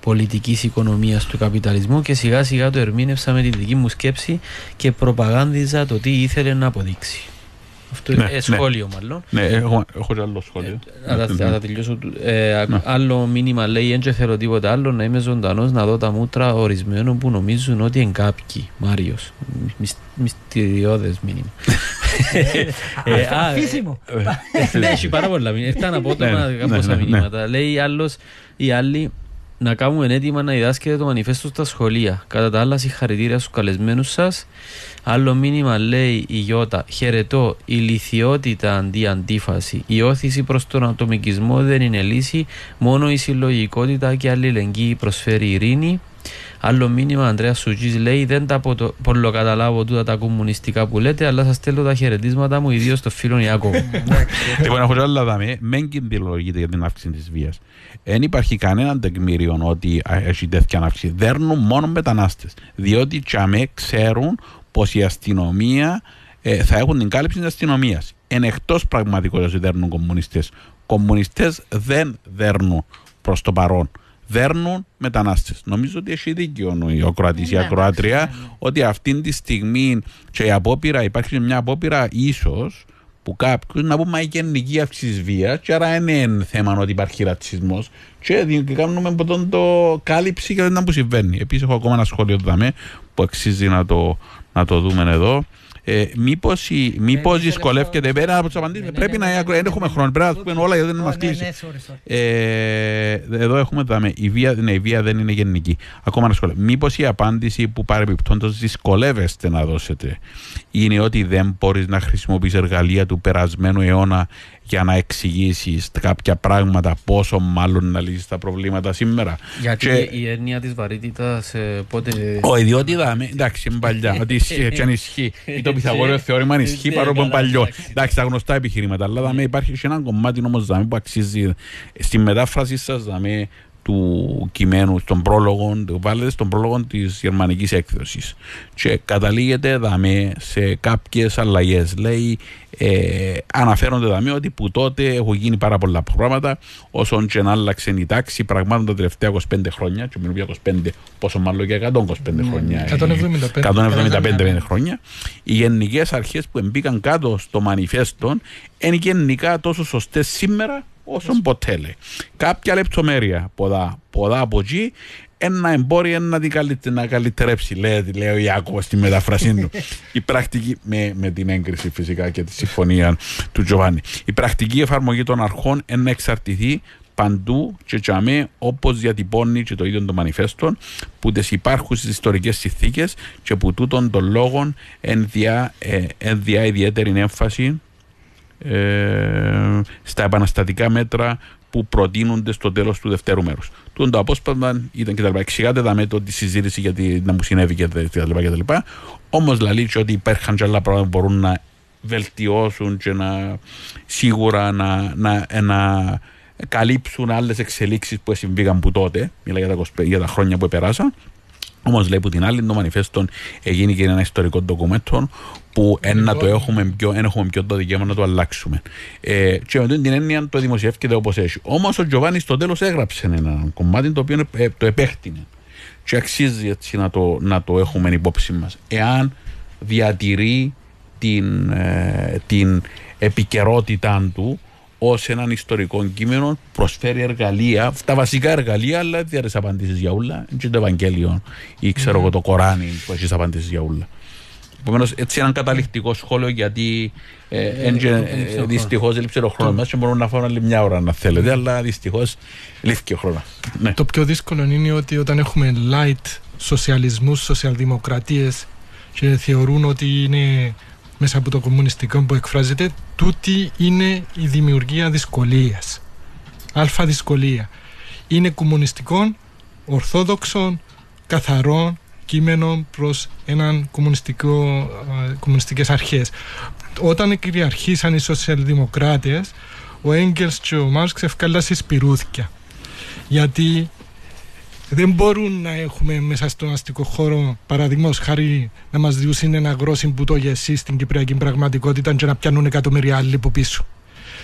πολιτικής οικονομίας του καπιταλισμού και σιγά σιγά το ερμήνευσα με τη δική μου σκέψη και προπαγάνδιζα το τι ήθελε να αποδείξει. Αυτό είναι ναι, ναι. σχόλιο μάλλον. Ναι, έχω, έχω και άλλο σχόλιο. Ε, θα τελειώσω. Ε, άλλο μήνυμα λέει: Δεν θέλω τίποτα άλλο να είμαι ζωντανό να δω τα μούτρα ορισμένων που νομίζουν ότι είναι κάποιοι. Μάριο. Μυστηριώδε μήνυμα. Αφήσιμο. Έχει πάρα πολλά μήνυμα. Έφτανα απότομα πόσα μηνύματα. Λέει άλλο, οι άλλοι να κάνουμε έτοιμα να διδάσκεται το μανιφέστο στα σχολεία. Κατά τα άλλα, συγχαρητήρια στους καλεσμένους σας. Άλλο μήνυμα λέει η Γιώτα. Χαιρετώ. Η λυθιότητα αντί αντίφαση. Η όθηση προς τον ατομικισμό δεν είναι λύση. Μόνο η συλλογικότητα και αλληλεγγύη προσφέρει ειρήνη. Άλλο μήνυμα, Ανδρέας Σουτζής λέει: Δεν τα πολλοκαταλάβω τούτα τα κομμουνιστικά που λέτε, αλλά σας στέλνω τα χαιρετίσματα μου, ιδίως στο φίλο Ιάκωβο. Λοιπόν, έχω άλλα δάμε, μεν κινδυνολογείται για την αύξηση της βίας. Δεν υπάρχει κανένα τεκμήριο ότι έχει τέτοια αύξηση. Δέρνουν μόνο μετανάστες. Διότι τσαμέ ξέρουν πως η αστυνομία ε, θα έχουν την κάλυψη της αστυνομίας. Εν εκτός πραγματικότητας ότι δέρνουν κομμουνιστές. Κομμουνιστές δεν δέρνουν προς το παρόν δέρνουν μετανάστες. Νομίζω ότι έχει δίκιο ο Ακροατή ή η Ακροάτρια ότι αυτή τη στιγμή και η απόπειρα, υπάρχει μια απόπειρα ίσως που κάποιο να πούμε η γενική αύξηση βίας, και άρα είναι θέμα ότι υπάρχει ρατσισμός, και κάνουμε από τον το κάλυψη και δεν που συμβαίνει. Επίσης, έχω ακόμα ένα σχόλιο που αξίζει να το, να το δούμε εδώ. Ε, Μήπως μήπως ναι, δυσκολεύεται πέρα από τις απαντήσεις. Ναι, πρέπει ναι, να δεν έχουμε χρόνο. Πρέπει να πούμε όλα γιατί δεν μας κλείσει. Ε, εδώ έχουμε δάμε. Η βία, ναι, η βία δεν είναι γενική. Ακόμα ένα σχόλιο. Μήπως η απάντηση που παρεμπιπτόντως δυσκολεύεστε να δώσετε είναι ότι δεν μπορείς να χρησιμοποιήσει εργαλεία του περασμένου αιώνα για να εξηγήσεις κάποια πράγματα, πόσο μάλλον να λύσεις τα προβλήματα σήμερα. Γιατί και... η έννοια της βαρύτητας ε, πότε. Όχι, διότι είδαμε, εντάξει, είναι παλιά. ότι ισχύει, έτσι αν ισχύει. Ή το πιθαγόριο θεώρημα αν ισχύει παρόλο που είναι παλιό. Εντάξει, τα γνωστά επιχειρήματα. Αλλά δάμε, υπάρχει και ένα κομμάτι όμως που αξίζει στη μετάφραση σας, δάμε, του κειμένου στον πρόλογο, βάλετε στον πρόλογο της γερμανικής έκδοσης. Και καταλήγεται δαμέ σε κάποιες αλλαγές. Λέει, ε, αναφέρονται δαμέ ότι που τότε έχουν γίνει πάρα πολλά πράγματα, όσον και να άλλαξε η τάξη, πραγμάτων τα τελευταία 25 χρόνια, και μιλούμε για 25, πόσο μάλλον για 125 ναι, χρόνια. 175, 175 χρόνια. Οι γενικές αρχές που μπήκαν κάτω στο μανιφέστο είναι γενικά τόσο σωστές σήμερα όσο ποτέ λέει. Κάποια λεπτομέρεια ποδά, ποδά από εκεί ένα εμπόριο να την να καλυτερέψει, λέει, λέει ο Ιάκωβος στη μεταφρασή του. η πρακτική, με, με την έγκριση φυσικά και τη συμφωνία του Τζοβάνι. Η πρακτική εφαρμογή των αρχών να εξαρτηθεί παντού και τσαμέ όπως διατυπώνει και το ίδιο το μανιφέστο που τις υπάρχουσες ιστορικές συνθήκες και που τούτων των λόγων ενδιά, ε, ενδιά ιδιαίτερη έμφαση ε, στα επαναστατικά μέτρα που προτείνονται στο τέλος του δευτέρου μέρους. Του το απόσπασμα ήταν και τα λοιπά. Εξηγάται τα μέτρα τη συζήτηση γιατί να μου συνέβη και τα λοιπά. Και τα λοιπά. Όμως λέει ότι υπέρχαν και άλλα πράγματα που μπορούν να βελτιώσουν και να σίγουρα να, να, να καλύψουν άλλες εξελίξεις που συμβήκαν που τότε. Μιλάει για τα, για τα χρόνια που περάσαν. Όμως λέει που την άλλη το μανιφέστο έγινε και ένα ιστορικό ντοκουμέντο που ένα το έχουμε πιο, έχουμε πιο το δικαίωμα να το αλλάξουμε. Ε, και με την έννοια το δημοσιεύκεται όπως έχει. Όμως ο Τζοβάνι στο τέλος έγραψε ένα κομμάτι το οποίο ε, το επέκτηνε. Και αξίζει έτσι να το, να το έχουμε υπόψη μας. Εάν διατηρεί την, ε, την επικαιρότητά του ως έναν ιστορικό κείμενο, προσφέρει εργαλεία, τα βασικά εργαλεία, αλλά δεν έχει απαντήσεις για όλα. Είναι το Ευαγγέλιο ή ξέρω εγώ το Κοράνι που έχεις απαντήσεις για όλα. Επομένως, έτσι ένα καταληκτικό σχόλιο γιατί ε, ε, ε δυστυχώς έλειψε ο χρόνο μα και μπορούμε να φάμε άλλη μια ώρα να θέλετε, αλλά δυστυχώς λύθηκε ο χρόνος. Ναι. Το πιο δύσκολο είναι ότι όταν έχουμε light σοσιαλισμούς, σοσιαλδημοκρατίες και θεωρούν ότι είναι μέσα από το κομμουνιστικό που εκφράζεται, τούτη είναι η δημιουργία δυσκολίας. Αλφα δυσκολία. Είναι κομμουνιστικών, ορθόδοξων, καθαρών, κείμενο προς έναν κομμουνιστικό, κομμουνιστικές αρχές. Όταν κυριαρχήσαν οι σοσιαλδημοκράτες, ο Έγγελς και ο Μάρξ ευκάλασαν σπυρούθια. Γιατί δεν μπορούν να έχουμε μέσα στον αστικό χώρο, παραδείγματος χάρη, να μας διούσουν ένα γρόσι που το γεσί στην κυπριακή πραγματικότητα και να πιάνουν εκατομμύρια άλλοι από πίσω.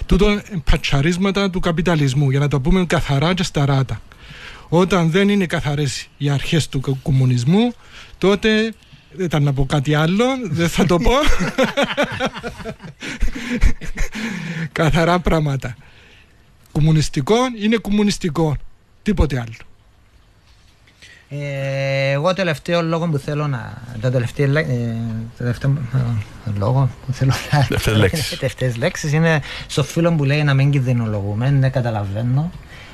Τούτο πατσαρίσματα του καπιταλισμού, για να το πούμε καθαρά και σταράτα. Όταν δεν είναι καθαρές οι αρχές του κομμουνισμού, τότε δεν ήταν να πω κάτι άλλο, δεν θα το πω. Καθαρά πράγματα. Κομμουνιστικό είναι κομμουνιστικό. Τίποτε άλλο. Ε, εγώ τελευταίο λόγο που θέλω να. Το τελευταίο, ε, τελευταίο ε, λόγο που θέλω να. Τελευταίες λέξεις. είναι στο φίλο που λέει να μην κινδυνολογούμε. Ναι, καταλαβαίνω.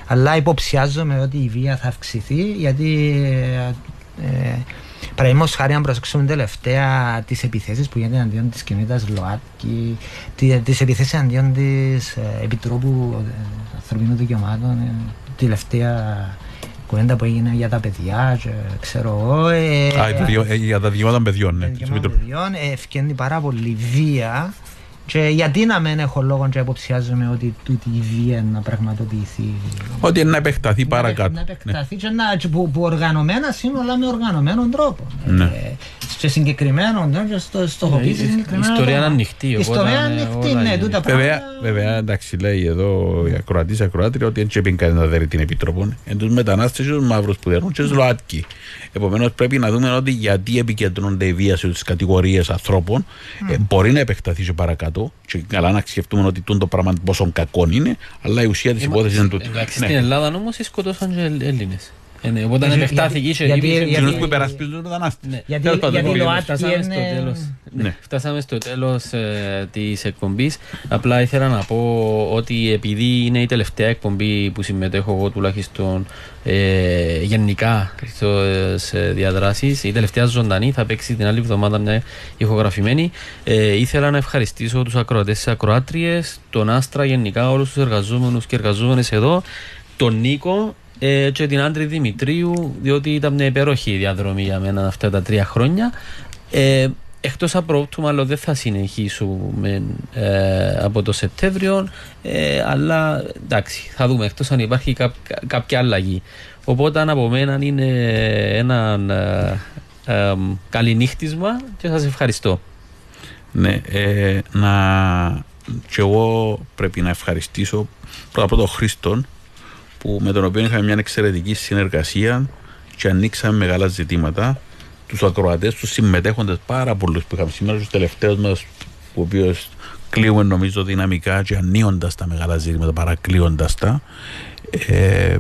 Αλλά υποψιάζομαι ότι η βία θα αυξηθεί γιατί ε, Παραδείγματος χάρη, αν προσέξουμε τελευταία τις επιθέσεις που γίνονται αντίον της κοινότητας ΛΟΑΤΚΙ, τις επιθέσεις αντίον της ε, Επιτρόπου Ανθρωπίνων Δικαιωμάτων, ε, τελευταία κουβέντα που έγινε για τα παιδιά, και, ξέρω εγώ. Ε, Α, ε, για τα δικαιώματα παιδιών, ναι. Δικαιώματα παιδιών, ευκαινεί πάρα πολύ βία και γιατί να μην έχω λόγο και υποψιάζομαι ότι τούτη η βία να πραγματοποιηθεί; Ότι να επεκταθεί παρακάτω. Να επεκταθεί ναι. και, να, και που, που οργανωμένα σύνολα με οργανωμένον τρόπο. Ναι. Ε, σε συγκεκριμένο ναι, και στο, στοχοποίηση συγκεκριμένα. Η ιστορία είναι ανοιχτή. Η ιστορία είναι ανοιχτή, ναι, τούτα βέβαια, βέβαια, εντάξει, λέει εδώ η ακροατής ακροάτρια ότι έτσι έπαιρνε κανένα δέρει την επιτροπή. Εν του μετανάστες, τους μαύρους που δέρουν, και τους ΛΟΑΤΚΙ. Επομένως, πρέπει να δούμε ότι γιατί επικεντρώνονται οι βία σε τις κατηγορίες ανθρώπων. Mm. Ε, μπορεί να επεκταθεί και παρακάτω. Και καλά να σκεφτούμε ότι το πράγμα πόσο κακό είναι, αλλά η ουσία της υπόθεσης είναι τούτη. Εντάξει, ναι. στην Ελλάδα όμως σκοτώσαν και Έλληνες; Ε, ναι, όταν επεκτάθηκε γιατί, που υπερασπίζουν τον μετανάστε. Ναι. Γιατί, ναι. φτάσαμε στο τέλος ε, της εκπομπής. Απλά ήθελα να πω ότι επειδή είναι η τελευταία εκπομπή που συμμετέχω εγώ τουλάχιστον ε, γενικά στις διαδράσεις, η τελευταία ζωντανή θα παίξει την άλλη εβδομάδα μια ηχογραφημένη. Ε, ήθελα να ευχαριστήσω τους ακροατές της ακροάτριες, τον Άστρα γενικά, όλους τους εργαζόμενους και εργαζόμενες εδώ, τον Νίκο ε, και την Άντρη Δημητρίου, διότι ήταν μια υπέροχη διαδρομή για μένα αυτά τα τρία χρόνια. Ε, Εκτός απρόπτου, μάλλον δεν θα συνεχίσουμε ε, από το Σεπτέμβριο, ε, αλλά εντάξει, θα δούμε εκτός αν υπάρχει κά, κάποια αλλαγή. Οπότε από μένα είναι ένα ε, ε, καληνύχτισμα και σας ευχαριστώ. Ναι, ε, να και εγώ πρέπει να ευχαριστήσω πρώτα απ' τον Χρήστον που, με τον οποίο είχαμε μια εξαιρετική συνεργασία και ανοίξαμε μεγάλα ζητήματα. Τους ακροατές, τους συμμετέχοντες πάρα πολλούς που είχαμε σήμερα, τους τελευταίους μας, που οποίου κλείουμε νομίζω δυναμικά και ανοίγοντα τα μεγάλα ζητήματα, παρακλείοντας τα. Ε,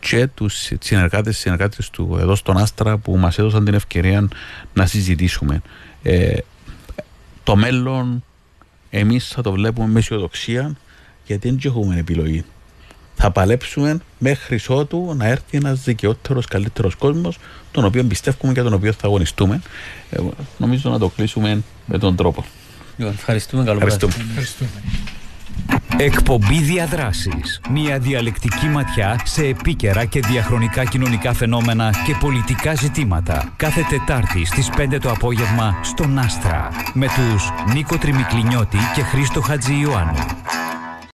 και τους συνεργάτες συνεργάτες του εδώ στον Άστρα που μας έδωσαν την ευκαιρία να συζητήσουμε. Ε, το μέλλον εμείς θα το βλέπουμε με αισιοδοξία γιατί δεν έχουμε επιλογή θα παλέψουμε μέχρι ότου να έρθει ένας δικαιότερος, καλύτερος κόσμος, τον οποίο πιστεύουμε και τον οποίο θα αγωνιστούμε. Ε, νομίζω να το κλείσουμε με τον τρόπο. Λοιπόν, ευχαριστούμε. Καλό Ευχαριστούμε. Εκπομπή Διαδράσεις. Μια διαλεκτική ματιά σε επίκαιρα και διαχρονικά κοινωνικά φαινόμενα και πολιτικά ζητήματα. Κάθε Τετάρτη στις 5 το απόγευμα στον Άστρα. Με τους Νίκο Τριμικλινιώτη και Χρήστο Χατζη Ιωάννου.